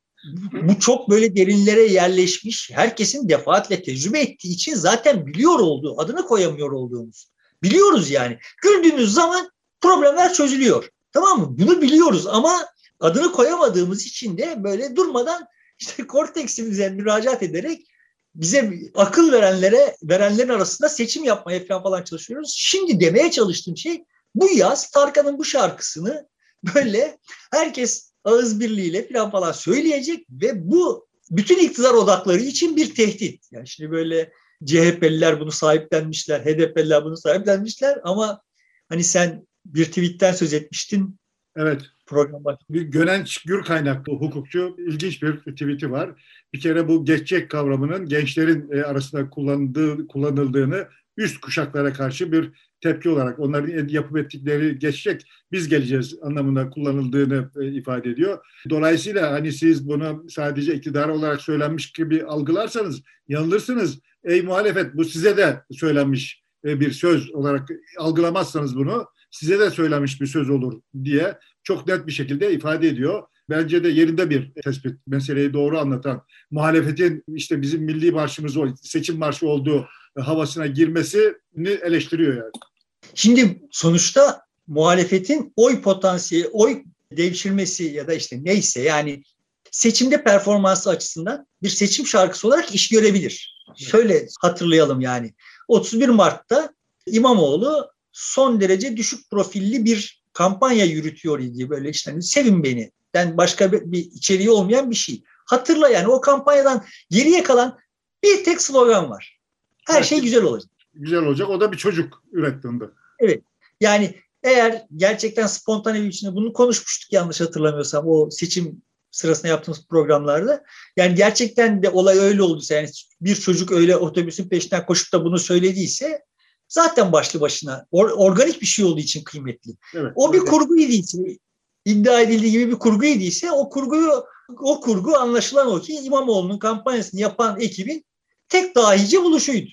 bu çok böyle derinlere yerleşmiş, herkesin defaatle tecrübe ettiği için zaten biliyor olduğu, adını koyamıyor olduğumuz. Biliyoruz yani. Güldüğümüz zaman problemler çözülüyor. Tamam mı? Bunu biliyoruz ama adını koyamadığımız için de böyle durmadan işte korteksimize müracaat ederek bize akıl verenlere verenlerin arasında seçim yapmaya falan falan çalışıyoruz. Şimdi demeye çalıştığım şey bu yaz Tarkan'ın bu şarkısını böyle herkes ağız birliğiyle falan falan söyleyecek ve bu bütün iktidar odakları için bir tehdit. Yani şimdi böyle CHP'liler bunu sahiplenmişler, HDP'liler bunu sahiplenmişler ama hani sen bir tweetten söz etmiştin. Evet. Program bir Gönenç Gür kaynaklı hukukçu ilginç bir tweet'i var. Bir kere bu geçecek kavramının gençlerin e, arasında kullanıldığı, kullanıldığını üst kuşaklara karşı bir tepki olarak onların yapıp ettikleri geçecek biz geleceğiz anlamında kullanıldığını e, ifade ediyor. Dolayısıyla hani siz bunu sadece iktidar olarak söylenmiş gibi algılarsanız yanılırsınız. Ey muhalefet bu size de söylenmiş e, bir söz olarak algılamazsanız bunu size de söylenmiş bir söz olur diye çok net bir şekilde ifade ediyor. Bence de yerinde bir tespit, meseleyi doğru anlatan, muhalefetin işte bizim milli marşımız o, seçim marşı olduğu havasına girmesini eleştiriyor yani. Şimdi sonuçta muhalefetin oy potansiyeli, oy devşirmesi ya da işte neyse yani seçimde performansı açısından bir seçim şarkısı olarak iş görebilir. Şöyle hatırlayalım yani. 31 Mart'ta İmamoğlu son derece düşük profilli bir kampanya yürütüyor idi. Böyle işte hani sevin beni. Den başka bir, bir içeriği olmayan bir şey. Hatırla yani o kampanyadan geriye kalan bir tek slogan var. Her şey güzel olacak. Güzel olacak. O da bir çocuk ürettiğinde. Evet. Yani eğer gerçekten spontane bir biçimde bunu konuşmuştuk yanlış hatırlamıyorsam o seçim sırasında yaptığımız programlarda. Yani gerçekten de olay öyle olduysa yani bir çocuk öyle otobüsün peşinden koşup da bunu söylediyse zaten başlı başına or, organik bir şey olduğu için kıymetli. Evet, o bir evet. kurgu idiyse iddia edildiği gibi bir kurgu idiyse o kurguyu o kurgu anlaşılan o ki İmamoğlu'nun kampanyasını yapan ekibin tek dahice buluşuydu.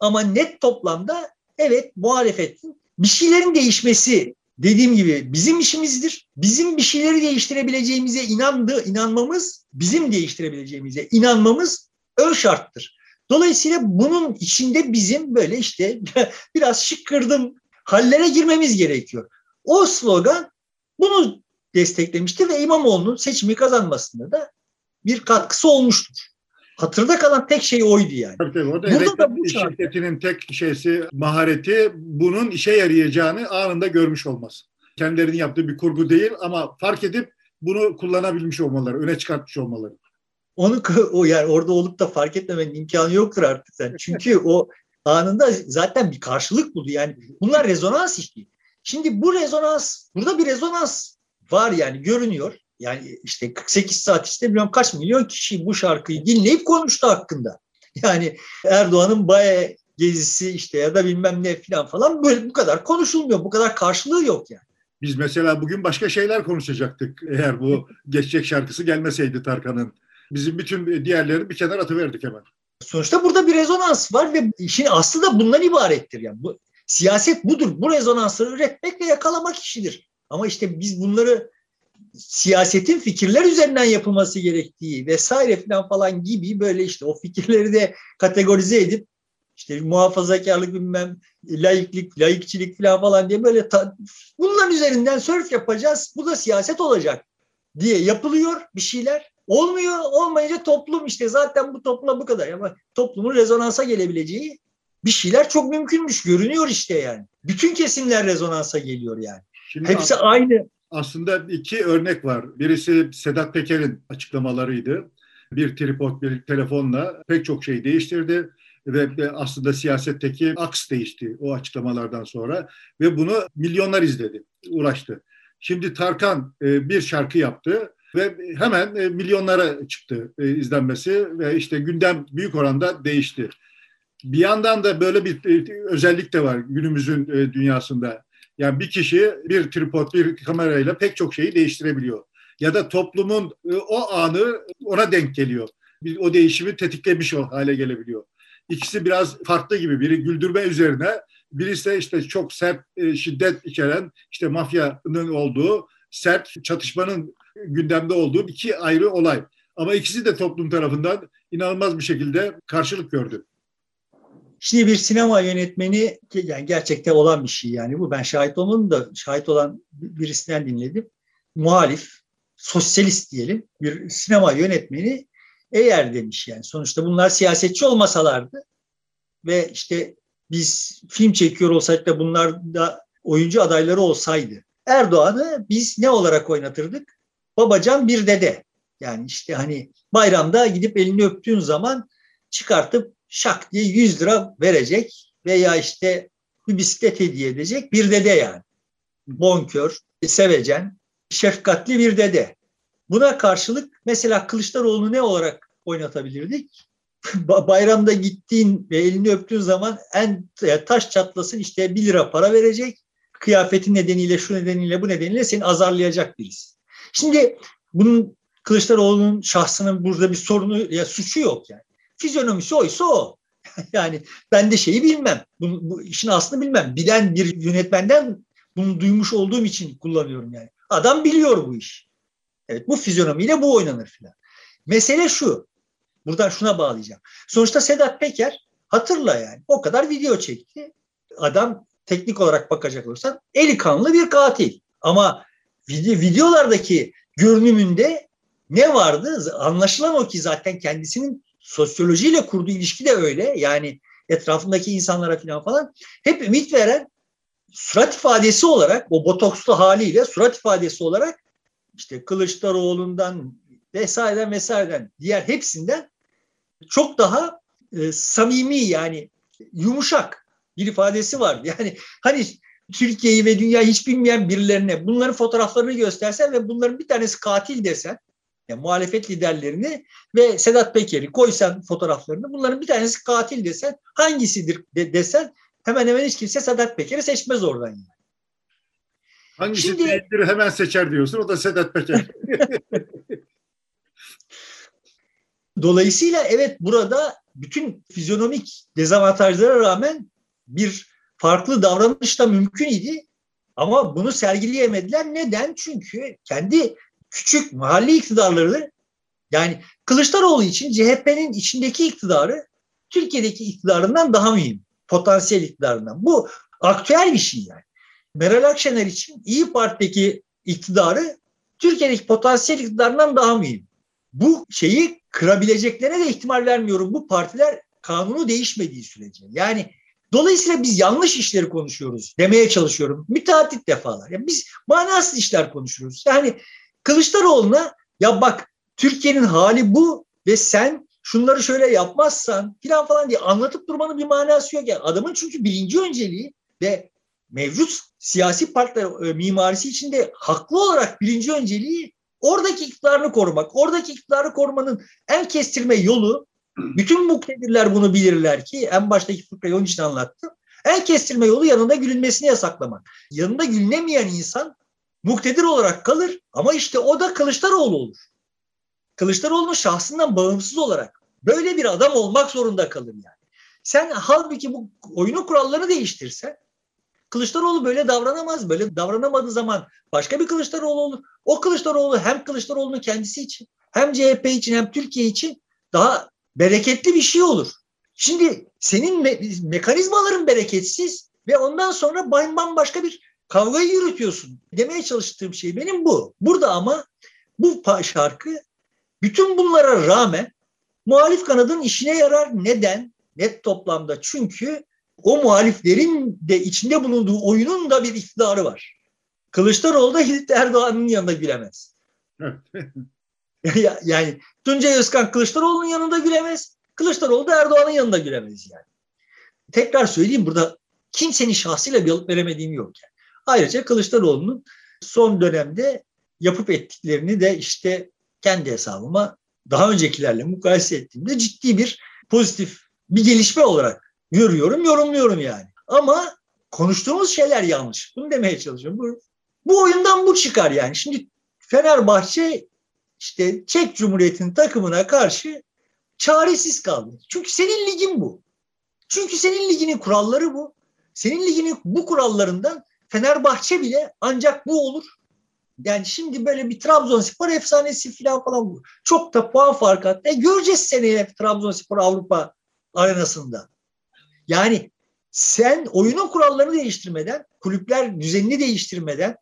Ama net toplamda evet muhalefetin bir şeylerin değişmesi dediğim gibi bizim işimizdir. Bizim bir şeyleri değiştirebileceğimize inandı, inanmamız, bizim değiştirebileceğimize inanmamız ön şarttır. Dolayısıyla bunun içinde bizim böyle işte biraz şıkkırdım hallere girmemiz gerekiyor. O slogan bunu desteklemişti ve İmamoğlu'nun seçimi kazanmasında da bir katkısı olmuştur. Hatırda kalan tek şey oydu yani. Tabii tabii. O da Burada da bu şirketinin tek şeysi, mahareti bunun işe yarayacağını anında görmüş olması. Kendilerinin yaptığı bir kurgu değil ama fark edip bunu kullanabilmiş olmaları, öne çıkartmış olmaları. Onu o yani orada olup da fark etmemenin imkanı yoktur artık sen. Çünkü o anında zaten bir karşılık buldu. Yani bunlar rezonans işi. Şimdi bu rezonans, burada bir rezonans var yani görünüyor. Yani işte 48 saat işte bilmem kaç milyon kişi bu şarkıyı dinleyip konuştu hakkında. Yani Erdoğan'ın Baye gezisi işte ya da bilmem ne falan falan böyle bu kadar konuşulmuyor. Bu kadar karşılığı yok yani. Biz mesela bugün başka şeyler konuşacaktık eğer bu geçecek şarkısı gelmeseydi Tarkan'ın. Bizim bütün diğerleri bir kenara atıverdik hemen. Sonuçta burada bir rezonans var ve işin aslı da bundan ibarettir. Yani bu, siyaset budur. Bu rezonansları üretmek ve yakalamak işidir. Ama işte biz bunları siyasetin fikirler üzerinden yapılması gerektiği vesaire falan falan gibi böyle işte o fikirleri de kategorize edip işte muhafazakarlık bilmem laiklik, laikçilik falan falan diye böyle ta, bunların üzerinden sörf yapacağız. Bu da siyaset olacak diye yapılıyor bir şeyler. Olmuyor. Olmayınca toplum işte zaten bu toplumda bu kadar. Ama toplumun rezonansa gelebileceği bir şeyler çok mümkünmüş. Görünüyor işte yani. Bütün kesimler rezonansa geliyor yani. Şimdi Hepsi aynı. Aslında iki örnek var. Birisi Sedat Peker'in açıklamalarıydı. Bir tripod, bir telefonla pek çok şey değiştirdi ve aslında siyasetteki aks değişti o açıklamalardan sonra ve bunu milyonlar izledi, uğraştı. Şimdi Tarkan e, bir şarkı yaptı ve hemen e, milyonlara çıktı e, izlenmesi ve işte gündem büyük oranda değişti. Bir yandan da böyle bir özellik de var günümüzün dünyasında. Yani bir kişi bir tripod, bir kamerayla pek çok şeyi değiştirebiliyor. Ya da toplumun o anı ona denk geliyor. O değişimi tetiklemiş o hale gelebiliyor. İkisi biraz farklı gibi. Biri güldürme üzerine, birisi işte çok sert e, şiddet içeren işte mafyanın olduğu, sert çatışmanın gündemde olduğu iki ayrı olay. Ama ikisi de toplum tarafından inanılmaz bir şekilde karşılık gördü. Şimdi bir sinema yönetmeni yani gerçekte olan bir şey yani bu. Ben şahit olmadım da şahit olan birisinden dinledim. Muhalif, sosyalist diyelim bir sinema yönetmeni eğer demiş yani. Sonuçta bunlar siyasetçi olmasalardı ve işte biz film çekiyor olsaydık da bunlar da oyuncu adayları olsaydı Erdoğan'ı biz ne olarak oynatırdık? Babacan bir dede. Yani işte hani bayramda gidip elini öptüğün zaman çıkartıp şak diye 100 lira verecek veya işte bir bisiklet hediye edecek bir dede yani. Bonkör, sevecen, şefkatli bir dede. Buna karşılık mesela Kılıçdaroğlu'nu ne olarak oynatabilirdik? Bayramda gittiğin ve elini öptüğün zaman en taş çatlasın işte bir lira para verecek. Kıyafetin nedeniyle, şu nedeniyle, bu nedeniyle seni azarlayacak birisi. Şimdi bunun Kılıçdaroğlu'nun şahsının burada bir sorunu ya suçu yok yani. Fizyonomisi oysa o. yani ben de şeyi bilmem. Bu, bu işin aslını bilmem. Bilen bir yönetmenden bunu duymuş olduğum için kullanıyorum yani. Adam biliyor bu iş. Evet bu fizyonomiyle bu oynanır filan. Mesele şu. Buradan şuna bağlayacağım. Sonuçta Sedat Peker hatırla yani o kadar video çekti. Adam teknik olarak bakacak olursan eli kanlı bir katil. Ama video, videolardaki görünümünde ne vardı? Anlaşılan o ki zaten kendisinin sosyolojiyle kurduğu ilişki de öyle. Yani etrafındaki insanlara falan falan hep ümit veren surat ifadesi olarak o botokslu haliyle surat ifadesi olarak işte Kılıçdaroğlu'ndan vesaireden vesaireden diğer hepsinden çok daha e, samimi yani yumuşak bir ifadesi var. Yani hani Türkiye'yi ve dünyayı hiç bilmeyen birilerine bunların fotoğraflarını göstersen ve bunların bir tanesi katil desen yani muhalefet liderlerini ve Sedat Peker'i koysan fotoğraflarını bunların bir tanesi katil desen hangisidir de, desen hemen hemen hiç kimse Sedat Peker'i seçmez oradan yani. Hangisi Şimdi, değildir hemen seçer diyorsun o da Sedat Peker. Dolayısıyla evet burada bütün fizyonomik dezavantajlara rağmen bir farklı davranış da mümkün idi. Ama bunu sergileyemediler. Neden? Çünkü kendi küçük mahalli iktidarları yani Kılıçdaroğlu için CHP'nin içindeki iktidarı Türkiye'deki iktidarından daha mühim. Potansiyel iktidarından. Bu aktüel bir şey yani. Meral Akşener için İyi Parti'deki iktidarı Türkiye'deki potansiyel iktidarından daha mühim. Bu şeyi kırabileceklerine de ihtimal vermiyorum. Bu partiler kanunu değişmediği sürece. Yani dolayısıyla biz yanlış işleri konuşuyoruz demeye çalışıyorum. Müteahhit defalar. Yani biz manasız işler konuşuyoruz. Yani Kılıçdaroğlu'na ya bak Türkiye'nin hali bu ve sen şunları şöyle yapmazsan filan falan diye anlatıp durmanın bir manası yok. Yani adamın çünkü birinci önceliği ve mevcut siyasi partiler e, mimarisi içinde haklı olarak birinci önceliği oradaki iktidarını korumak. Oradaki iktidarı korumanın en kestirme yolu bütün muktedirler bunu bilirler ki en baştaki fıkrayı onun için anlattım. En kestirme yolu yanında gülünmesini yasaklamak. Yanında gülünemeyen insan muktedir olarak kalır ama işte o da Kılıçdaroğlu olur. Kılıçdaroğlu'nun şahsından bağımsız olarak böyle bir adam olmak zorunda kalır yani. Sen halbuki bu oyunu kurallarını değiştirsen Kılıçdaroğlu böyle davranamaz. Böyle davranamadığı zaman başka bir Kılıçdaroğlu olur. O Kılıçdaroğlu hem Kılıçdaroğlu'nun kendisi için hem CHP için hem Türkiye için daha bereketli bir şey olur. Şimdi senin me- mekanizmaların bereketsiz ve ondan sonra bambaşka bir kavgayı yürütüyorsun. Demeye çalıştığım şey benim bu. Burada ama bu şarkı bütün bunlara rağmen muhalif kanadın işine yarar. Neden? Net toplamda çünkü o muhaliflerin de içinde bulunduğu oyunun da bir iktidarı var. Kılıçdaroğlu da Erdoğan'ın yanında gülemez. yani Tuncay Özkan Kılıçdaroğlu'nun yanında gülemez. Kılıçdaroğlu da Erdoğan'ın yanında gülemez yani. Tekrar söyleyeyim burada kimsenin şahsıyla bir alıp veremediğim yok yani. Ayrıca Kılıçdaroğlu'nun son dönemde yapıp ettiklerini de işte kendi hesabıma daha öncekilerle mukayese ettiğimde ciddi bir pozitif bir gelişme olarak görüyorum, yorumluyorum yani. Ama konuştuğumuz şeyler yanlış. Bunu demeye çalışıyorum. Bu, bu oyundan bu çıkar yani. Şimdi Fenerbahçe işte Çek Cumhuriyeti'nin takımına karşı çaresiz kaldı. Çünkü senin ligin bu. Çünkü senin liginin kuralları bu. Senin liginin bu kurallarından Fenerbahçe bile ancak bu olur. Yani şimdi böyle bir Trabzonspor efsanesi falan falan bu. Çok da puan farkı attı. E göreceğiz seneye Trabzonspor Avrupa arenasında. Yani sen oyunun kurallarını değiştirmeden, kulüpler düzenini değiştirmeden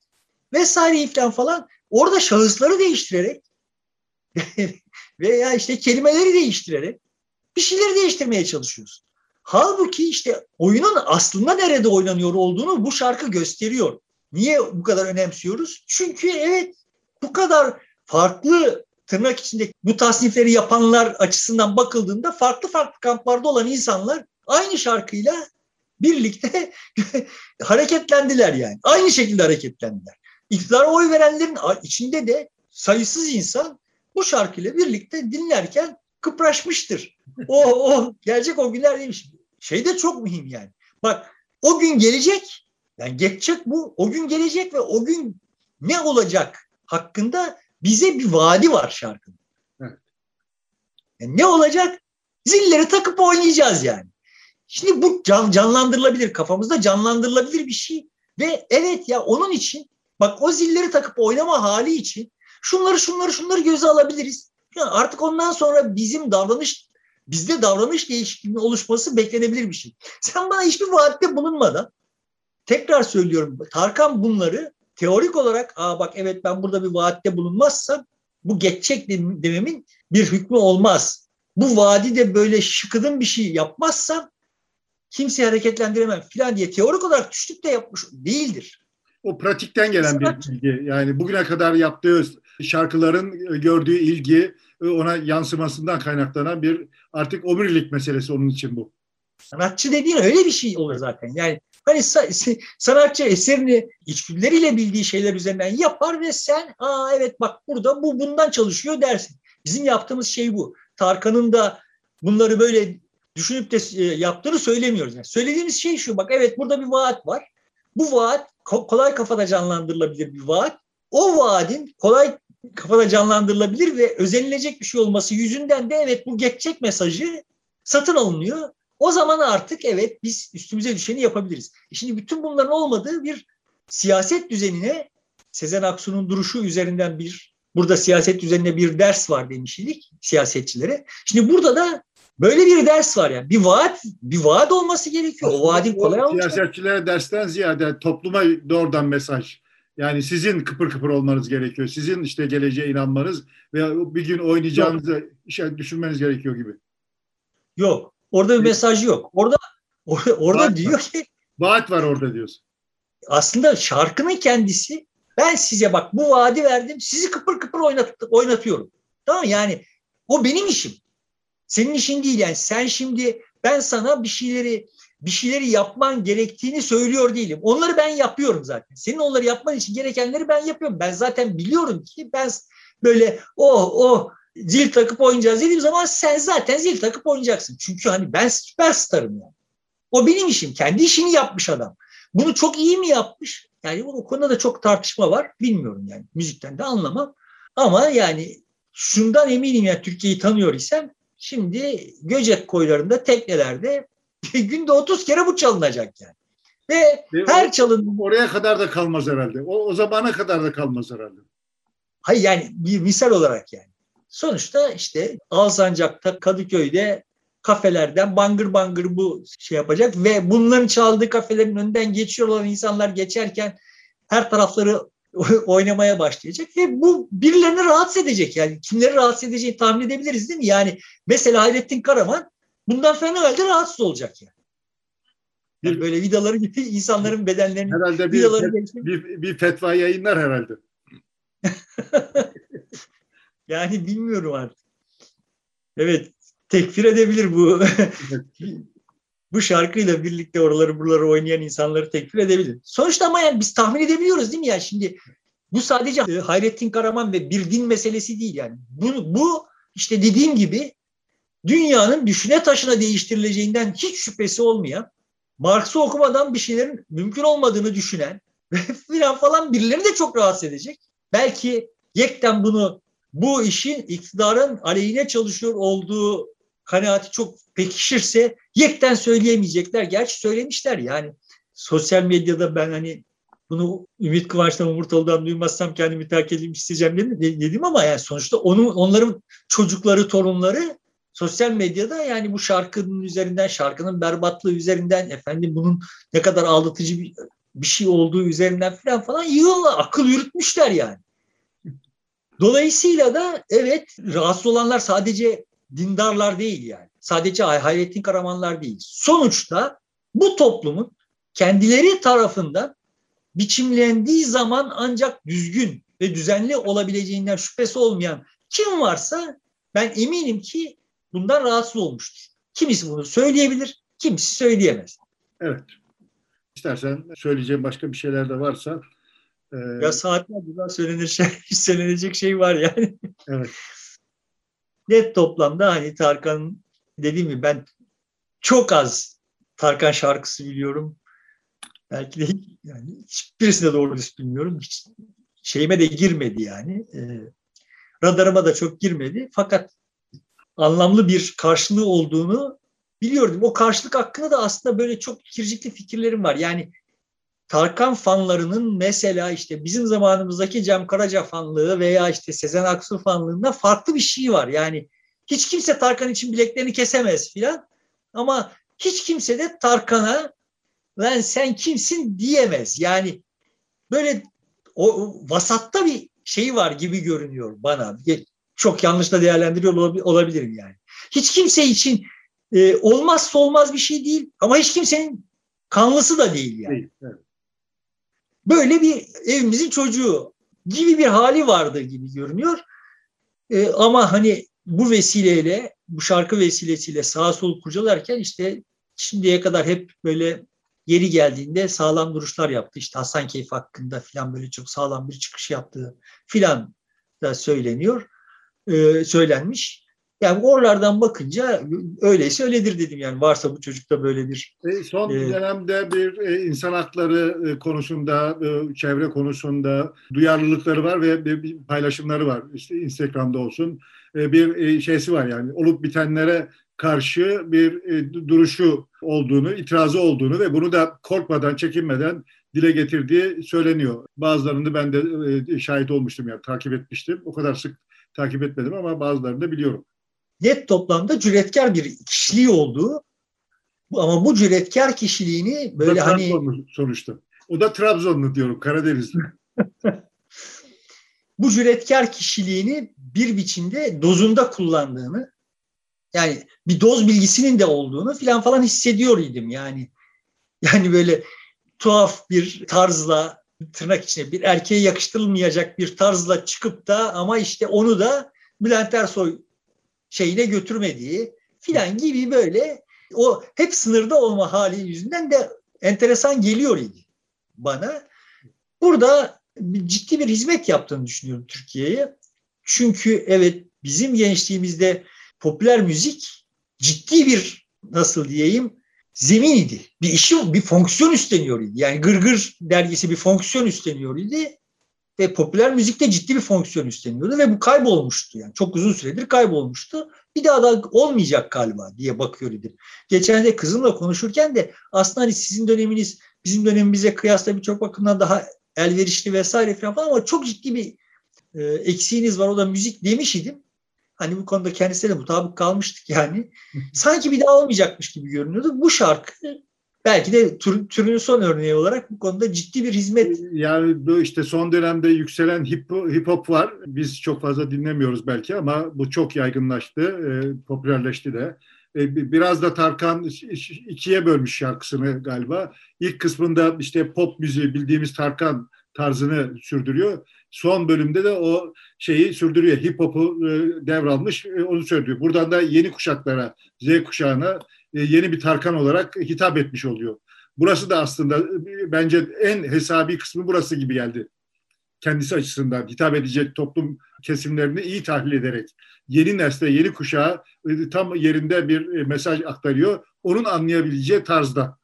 vesaire falan falan orada şahısları değiştirerek veya işte kelimeleri değiştirerek bir şeyleri değiştirmeye çalışıyorsun. Halbuki işte oyunun aslında nerede oynanıyor olduğunu bu şarkı gösteriyor. Niye bu kadar önemsiyoruz? Çünkü evet bu kadar farklı tırnak içinde bu tasnifleri yapanlar açısından bakıldığında farklı farklı kamplarda olan insanlar aynı şarkıyla birlikte hareketlendiler yani. Aynı şekilde hareketlendiler. İktidara oy verenlerin içinde de sayısız insan bu şarkıyla birlikte dinlerken kıpraşmıştır. O, o gelecek o günler demiş. Şey de çok mühim yani. Bak o gün gelecek yani geçecek bu. O gün gelecek ve o gün ne olacak hakkında bize bir vaadi var şarkının. Yani ne olacak? Zilleri takıp oynayacağız yani. Şimdi bu can, canlandırılabilir kafamızda canlandırılabilir bir şey ve evet ya onun için bak o zilleri takıp oynama hali için şunları şunları şunları göze alabiliriz. Yani artık ondan sonra bizim davranış bizde davranış değişikliğinin oluşması beklenebilir bir şey. Sen bana hiçbir vaatte bulunmadan tekrar söylüyorum Tarkan bunları teorik olarak aa bak evet ben burada bir vaatte bulunmazsam bu geçecek dememin bir hükmü olmaz. Bu vaadi de böyle şıkıdın bir şey yapmazsam kimseyi hareketlendiremem filan diye teorik olarak düştük de yapmış değildir. O pratikten gelen bir bilgi. Yani bugüne kadar yaptığı şarkıların gördüğü ilgi ona yansımasından kaynaklanan bir artık omurilik meselesi onun için bu. Sanatçı dediğin öyle bir şey olur zaten. Yani hani sanatçı eserini içgüdüleriyle bildiği şeyler üzerinden yapar ve sen aa evet bak burada bu bundan çalışıyor dersin. Bizim yaptığımız şey bu. Tarkan'ın da bunları böyle düşünüp de e, yaptığını söylemiyoruz. Yani söylediğimiz şey şu bak evet burada bir vaat var. Bu vaat kolay kafada canlandırılabilir bir vaat. O vaadin kolay kafada canlandırılabilir ve özenilecek bir şey olması yüzünden de evet bu geçecek mesajı satın alınıyor. O zaman artık evet biz üstümüze düşeni yapabiliriz. E şimdi bütün bunların olmadığı bir siyaset düzenine Sezen Aksu'nun duruşu üzerinden bir burada siyaset düzenine bir ders var demiştik siyasetçilere. Şimdi burada da böyle bir ders var yani. Bir vaat, bir vaat olması gerekiyor. O vaadin kolay olmayacak. Siyasetçilere dersten ziyade topluma doğrudan mesaj. Yani sizin kıpır kıpır olmanız gerekiyor. Sizin işte geleceğe inanmanız ve bir gün oynayacağınızı işe düşünmeniz gerekiyor gibi. Yok. Orada bir mesaj yok. Orada orada, orada diyor var. ki vaat var orada diyorsun. Aslında şarkının kendisi ben size bak bu vaadi verdim. Sizi kıpır kıpır oynat, oynatıyorum. Tamam Yani o benim işim. Senin işin değil yani. Sen şimdi ben sana bir şeyleri bir şeyleri yapman gerektiğini söylüyor değilim. Onları ben yapıyorum zaten. Senin onları yapman için gerekenleri ben yapıyorum. Ben zaten biliyorum ki ben böyle o oh, o oh, zil takıp oynayacağız dediğim zaman sen zaten zil takıp oynayacaksın. Çünkü hani ben süperstarım yani. O benim işim. Kendi işini yapmış adam. Bunu çok iyi mi yapmış? Yani o konuda da çok tartışma var. Bilmiyorum yani. Müzikten de anlamam. Ama yani şundan eminim ya Türkiye'yi tanıyor isem şimdi Göcek koylarında teknelerde günde 30 kere bu çalınacak yani. Ve, Ve her o, çalın oraya kadar da kalmaz herhalde. O, o zamana kadar da kalmaz herhalde. Hayır yani bir misal olarak yani. Sonuçta işte Alsancak'ta, Kadıköy'de kafelerden bangır bangır bu şey yapacak ve bunların çaldığı kafelerin önünden geçiyor olan insanlar geçerken her tarafları oynamaya başlayacak ve bu birilerini rahatsız edecek yani kimleri rahatsız edeceğini tahmin edebiliriz değil mi? Yani mesela Hayrettin Karaman bundan fena halde rahatsız olacak yani. yani böyle vidaları gibi insanların bedenlerini herhalde bir, vidaları bir, bir, bir fetva yayınlar herhalde. yani bilmiyorum artık. Evet tekfir edebilir bu. bu şarkıyla birlikte oraları buraları oynayan insanları tekfir edebilir. Sonuçta ama yani biz tahmin edebiliyoruz değil mi ya şimdi bu sadece e, Hayrettin Karaman ve bir din meselesi değil yani. Bu, bu işte dediğim gibi dünyanın düşüne taşına değiştirileceğinden hiç şüphesi olmayan Marx'ı okumadan bir şeylerin mümkün olmadığını düşünen filan falan birileri de çok rahatsız edecek. Belki yekten bunu bu işin iktidarın aleyhine çalışıyor olduğu kanaati çok pekişirse yekten söyleyemeyecekler. Gerçi söylemişler yani. Sosyal medyada ben hani bunu Ümit Kıvanç'tan Umurtalı'dan duymazsam kendimi terk edeyim isteyeceğim dedim, dedim ama yani sonuçta onun, onların çocukları, torunları sosyal medyada yani bu şarkının üzerinden, şarkının berbatlığı üzerinden, efendim bunun ne kadar aldatıcı bir, bir şey olduğu üzerinden falan falan yığınla akıl yürütmüşler yani. Dolayısıyla da evet rahatsız olanlar sadece dindarlar değil yani. Sadece Hayrettin Karamanlar değil. Sonuçta bu toplumun kendileri tarafından biçimlendiği zaman ancak düzgün ve düzenli olabileceğinden şüphesi olmayan kim varsa ben eminim ki bundan rahatsız olmuştur. Kimisi bunu söyleyebilir, kimisi söyleyemez. Evet. İstersen söyleyeceğim başka bir şeyler de varsa. E... Ya saatlerce daha söylenir şey, söylenecek şey var yani. Evet. Net toplamda hani Tarkan dediğim gibi ben çok az Tarkan şarkısı biliyorum. Belki de yani hiçbirisine doğru düz bilmiyorum. Hiç şeyime de girmedi yani. E, radarıma da çok girmedi. Fakat anlamlı bir karşılığı olduğunu biliyordum. O karşılık hakkında da aslında böyle çok kircikli fikirlerim var. Yani Tarkan fanlarının mesela işte bizim zamanımızdaki Cem Karaca fanlığı veya işte Sezen Aksu fanlığında farklı bir şey var. Yani hiç kimse Tarkan için bileklerini kesemez filan ama hiç kimse de Tarkan'a lan sen kimsin diyemez. Yani böyle o vasatta bir şey var gibi görünüyor bana. Çok yanlış da değerlendiriyor olabilirim yani. Hiç kimse için e, olmazsa olmaz bir şey değil ama hiç kimsenin kanlısı da değil yani. Böyle bir evimizin çocuğu gibi bir hali vardı gibi görünüyor. E, ama hani bu vesileyle, bu şarkı vesilesiyle sağa sol kurcalarken işte şimdiye kadar hep böyle yeri geldiğinde sağlam duruşlar yaptı. İşte Hasan Keyif hakkında filan böyle çok sağlam bir çıkış yaptığı filan da söyleniyor, e, söylenmiş. Yani oralardan bakınca öyleyse öyledir dedim yani varsa bu çocukta böyle bir... E, son e, dönemde bir e, insan hakları e, konusunda, e, çevre konusunda duyarlılıkları var ve bir paylaşımları var. İşte Instagram'da olsun e, bir e, şeysi var yani olup bitenlere karşı bir e, duruşu olduğunu, itirazı olduğunu ve bunu da korkmadan, çekinmeden dile getirdiği söyleniyor. Bazılarını ben de e, şahit olmuştum yani takip etmiştim. O kadar sık takip etmedim ama bazılarını da biliyorum. Net toplamda cüretkar bir kişiliği olduğu ama bu cüretkar kişiliğini böyle hani sonuçta. O da Trabzonlu diyorum Karadenizli. bu cüretkar kişiliğini bir biçimde dozunda kullandığını yani bir doz bilgisinin de olduğunu filan falan hissediyor idim yani. Yani böyle tuhaf bir tarzla tırnak içine bir erkeğe yakıştırılmayacak bir tarzla çıkıp da ama işte onu da Bülent Ersoy şeyine götürmediği filan gibi böyle o hep sınırda olma hali yüzünden de enteresan geliyor idi bana. Burada ciddi bir hizmet yaptığını düşünüyorum Türkiye'ye. Çünkü evet bizim gençliğimizde popüler müzik ciddi bir nasıl diyeyim zemin idi. Bir işi, bir fonksiyon üstleniyor idi. Yani Gırgır dergisi bir fonksiyon üstleniyor idi ve popüler müzikte ciddi bir fonksiyon üstleniyordu ve bu kaybolmuştu yani. Çok uzun süredir kaybolmuştu. Bir daha da olmayacak galiba diye bakıyor idim. Geçen de kızımla konuşurken de aslında hani sizin döneminiz bizim dönemimize kıyasla birçok bakımdan daha elverişli vesaire falan ama çok ciddi bir e, eksiğiniz var o da müzik demiş idim. Hani bu konuda kendisiyle mutabık kalmıştık yani. Sanki bir daha olmayacakmış gibi görünüyordu. Bu şarkı belki de tür, türünün son örneği olarak bu konuda ciddi bir hizmet. Yani bu işte son dönemde yükselen hip, hip hop var. Biz çok fazla dinlemiyoruz belki ama bu çok yaygınlaştı, e, popülerleşti de. E, biraz da Tarkan ikiye bölmüş şarkısını galiba. İlk kısmında işte pop müziği bildiğimiz Tarkan tarzını sürdürüyor. Son bölümde de o şeyi sürdürüyor. Hip hop'u e, devralmış, e, onu söylüyor. Buradan da yeni kuşaklara, Z kuşağına e, yeni bir Tarkan olarak hitap etmiş oluyor. Burası da aslında bence en hesabi kısmı burası gibi geldi. Kendisi açısından hitap edecek toplum kesimlerini iyi tahlil ederek yeni nesle, yeni kuşağa tam yerinde bir mesaj aktarıyor. Onun anlayabileceği tarzda.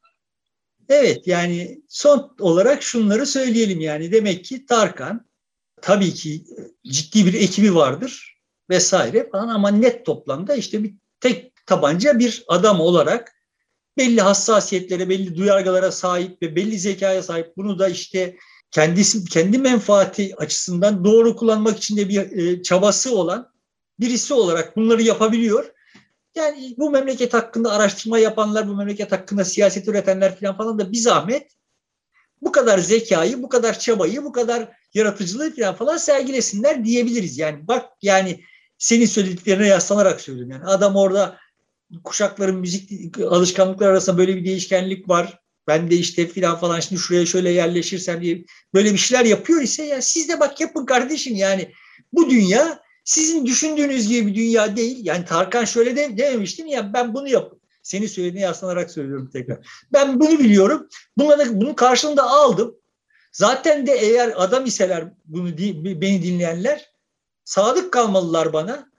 Evet yani son olarak şunları söyleyelim yani demek ki Tarkan tabii ki ciddi bir ekibi vardır vesaire falan ama net toplamda işte bir tek tabanca bir adam olarak belli hassasiyetlere, belli duyargalara sahip ve belli zekaya sahip. Bunu da işte kendisi kendi menfaati açısından doğru kullanmak için de bir e, çabası olan birisi olarak bunları yapabiliyor. Yani bu memleket hakkında araştırma yapanlar, bu memleket hakkında siyaset üretenler falan falan da bir zahmet bu kadar zekayı, bu kadar çabayı, bu kadar yaratıcılığı falan sergilesinler diyebiliriz. Yani bak yani senin söylediklerine yaslanarak söylüyorum. Yani adam orada kuşakların müzik alışkanlıkları arasında böyle bir değişkenlik var. Ben de işte filan falan şimdi şuraya şöyle yerleşirsem diye böyle bir şeyler yapıyor ise ya siz de bak yapın kardeşim yani bu dünya sizin düşündüğünüz gibi bir dünya değil. Yani Tarkan şöyle de dememiştim ya ben bunu yap. Seni söylediğine yaslanarak söylüyorum tekrar. Ben bunu biliyorum. Bunları, bunun karşılığında aldım. Zaten de eğer adam iseler bunu beni dinleyenler sadık kalmalılar bana.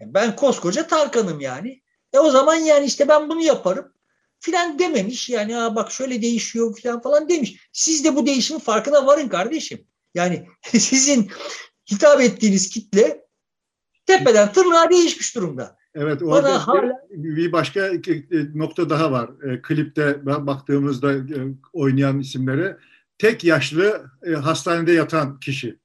Ben koskoca Tarkan'ım yani. E o zaman yani işte ben bunu yaparım filan dememiş. Yani ha bak şöyle değişiyor filan falan demiş. Siz de bu değişimin farkına varın kardeşim. Yani sizin hitap ettiğiniz kitle tepeden tırnağa değişmiş durumda. Evet orada hala... bir başka nokta daha var. E, klipte baktığımızda e, oynayan isimlere tek yaşlı e, hastanede yatan kişi.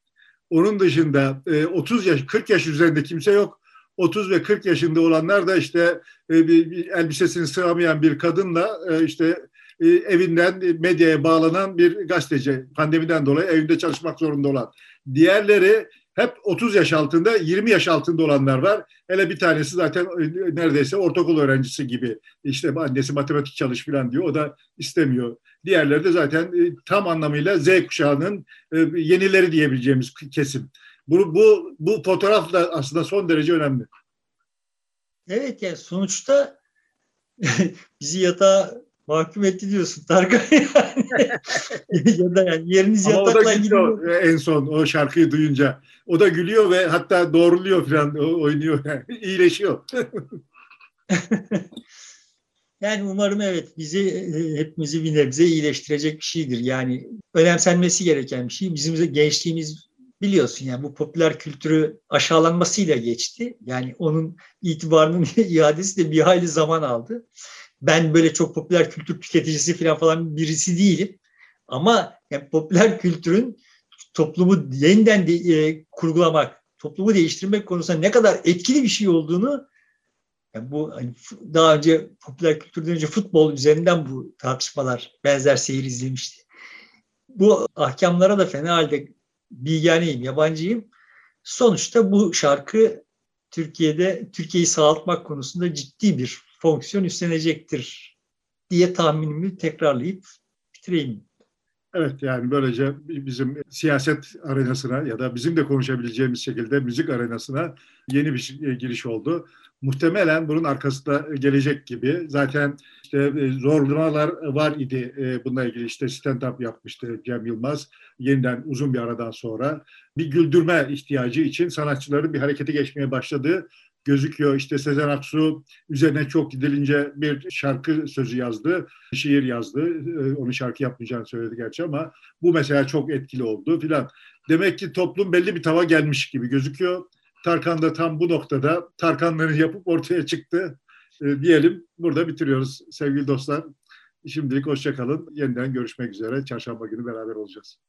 Onun dışında e, 30 yaş 40 yaş üzerinde kimse yok. 30 ve 40 yaşında olanlar da işte e, bir, bir elbisesini sığamayan bir kadınla e, işte e, evinden medyaya bağlanan bir gazeteci pandemiden dolayı evinde çalışmak zorunda olan. Diğerleri hep 30 yaş altında, 20 yaş altında olanlar var. Hele bir tanesi zaten neredeyse ortaokul öğrencisi gibi. İşte annesi matematik çalış falan diyor. O da istemiyor. Diğerleri de zaten tam anlamıyla Z kuşağının yenileri diyebileceğimiz kesim. Bu, bu, bu fotoğraf da aslında son derece önemli. Evet yani sonuçta bizi yatağa mahkum etti diyorsun Tarkan yani. ya da yani yeriniz Ama yatakla gidiyor. En son o şarkıyı duyunca. O da gülüyor ve hatta doğruluyor falan oynuyor. Yani. İyileşiyor. yani umarım evet bizi hepimizi bir nebze iyileştirecek bir şeydir. Yani önemsenmesi gereken bir şey. Bizim gençliğimiz biliyorsun yani bu popüler kültürü aşağılanmasıyla geçti. Yani onun itibarının iadesi de bir hayli zaman aldı. Ben böyle çok popüler kültür tüketicisi falan falan birisi değilim. Ama yani popüler kültürün toplumu yeniden de, e, kurgulamak, toplumu değiştirmek konusunda ne kadar etkili bir şey olduğunu yani bu hani daha önce popüler kültürden önce futbol üzerinden bu tartışmalar benzer seyir izlemişti. Bu ahkamlara da fena halde bilgeneyim, yabancıyım. Sonuçta bu şarkı Türkiye'de Türkiye'yi sağaltmak konusunda ciddi bir fonksiyon üstlenecektir diye tahminimi tekrarlayıp bitireyim. Evet yani böylece bizim siyaset arenasına ya da bizim de konuşabileceğimiz şekilde müzik arenasına yeni bir e, giriş oldu. Muhtemelen bunun arkasında gelecek gibi. Zaten işte e, zorlamalar var idi e, bununla ilgili işte stand-up yapmıştı Cem Yılmaz. Yeniden uzun bir aradan sonra bir güldürme ihtiyacı için sanatçıların bir harekete geçmeye başladığı gözüküyor. İşte Sezen Aksu üzerine çok gidilince bir şarkı sözü yazdı, şiir yazdı. Ee, onu şarkı yapmayacağını söyledi gerçi ama bu mesela çok etkili oldu filan. Demek ki toplum belli bir tava gelmiş gibi gözüküyor. Tarkan da tam bu noktada Tarkanları yapıp ortaya çıktı. E, diyelim burada bitiriyoruz sevgili dostlar. Şimdilik hoşçakalın. Yeniden görüşmek üzere. Çarşamba günü beraber olacağız.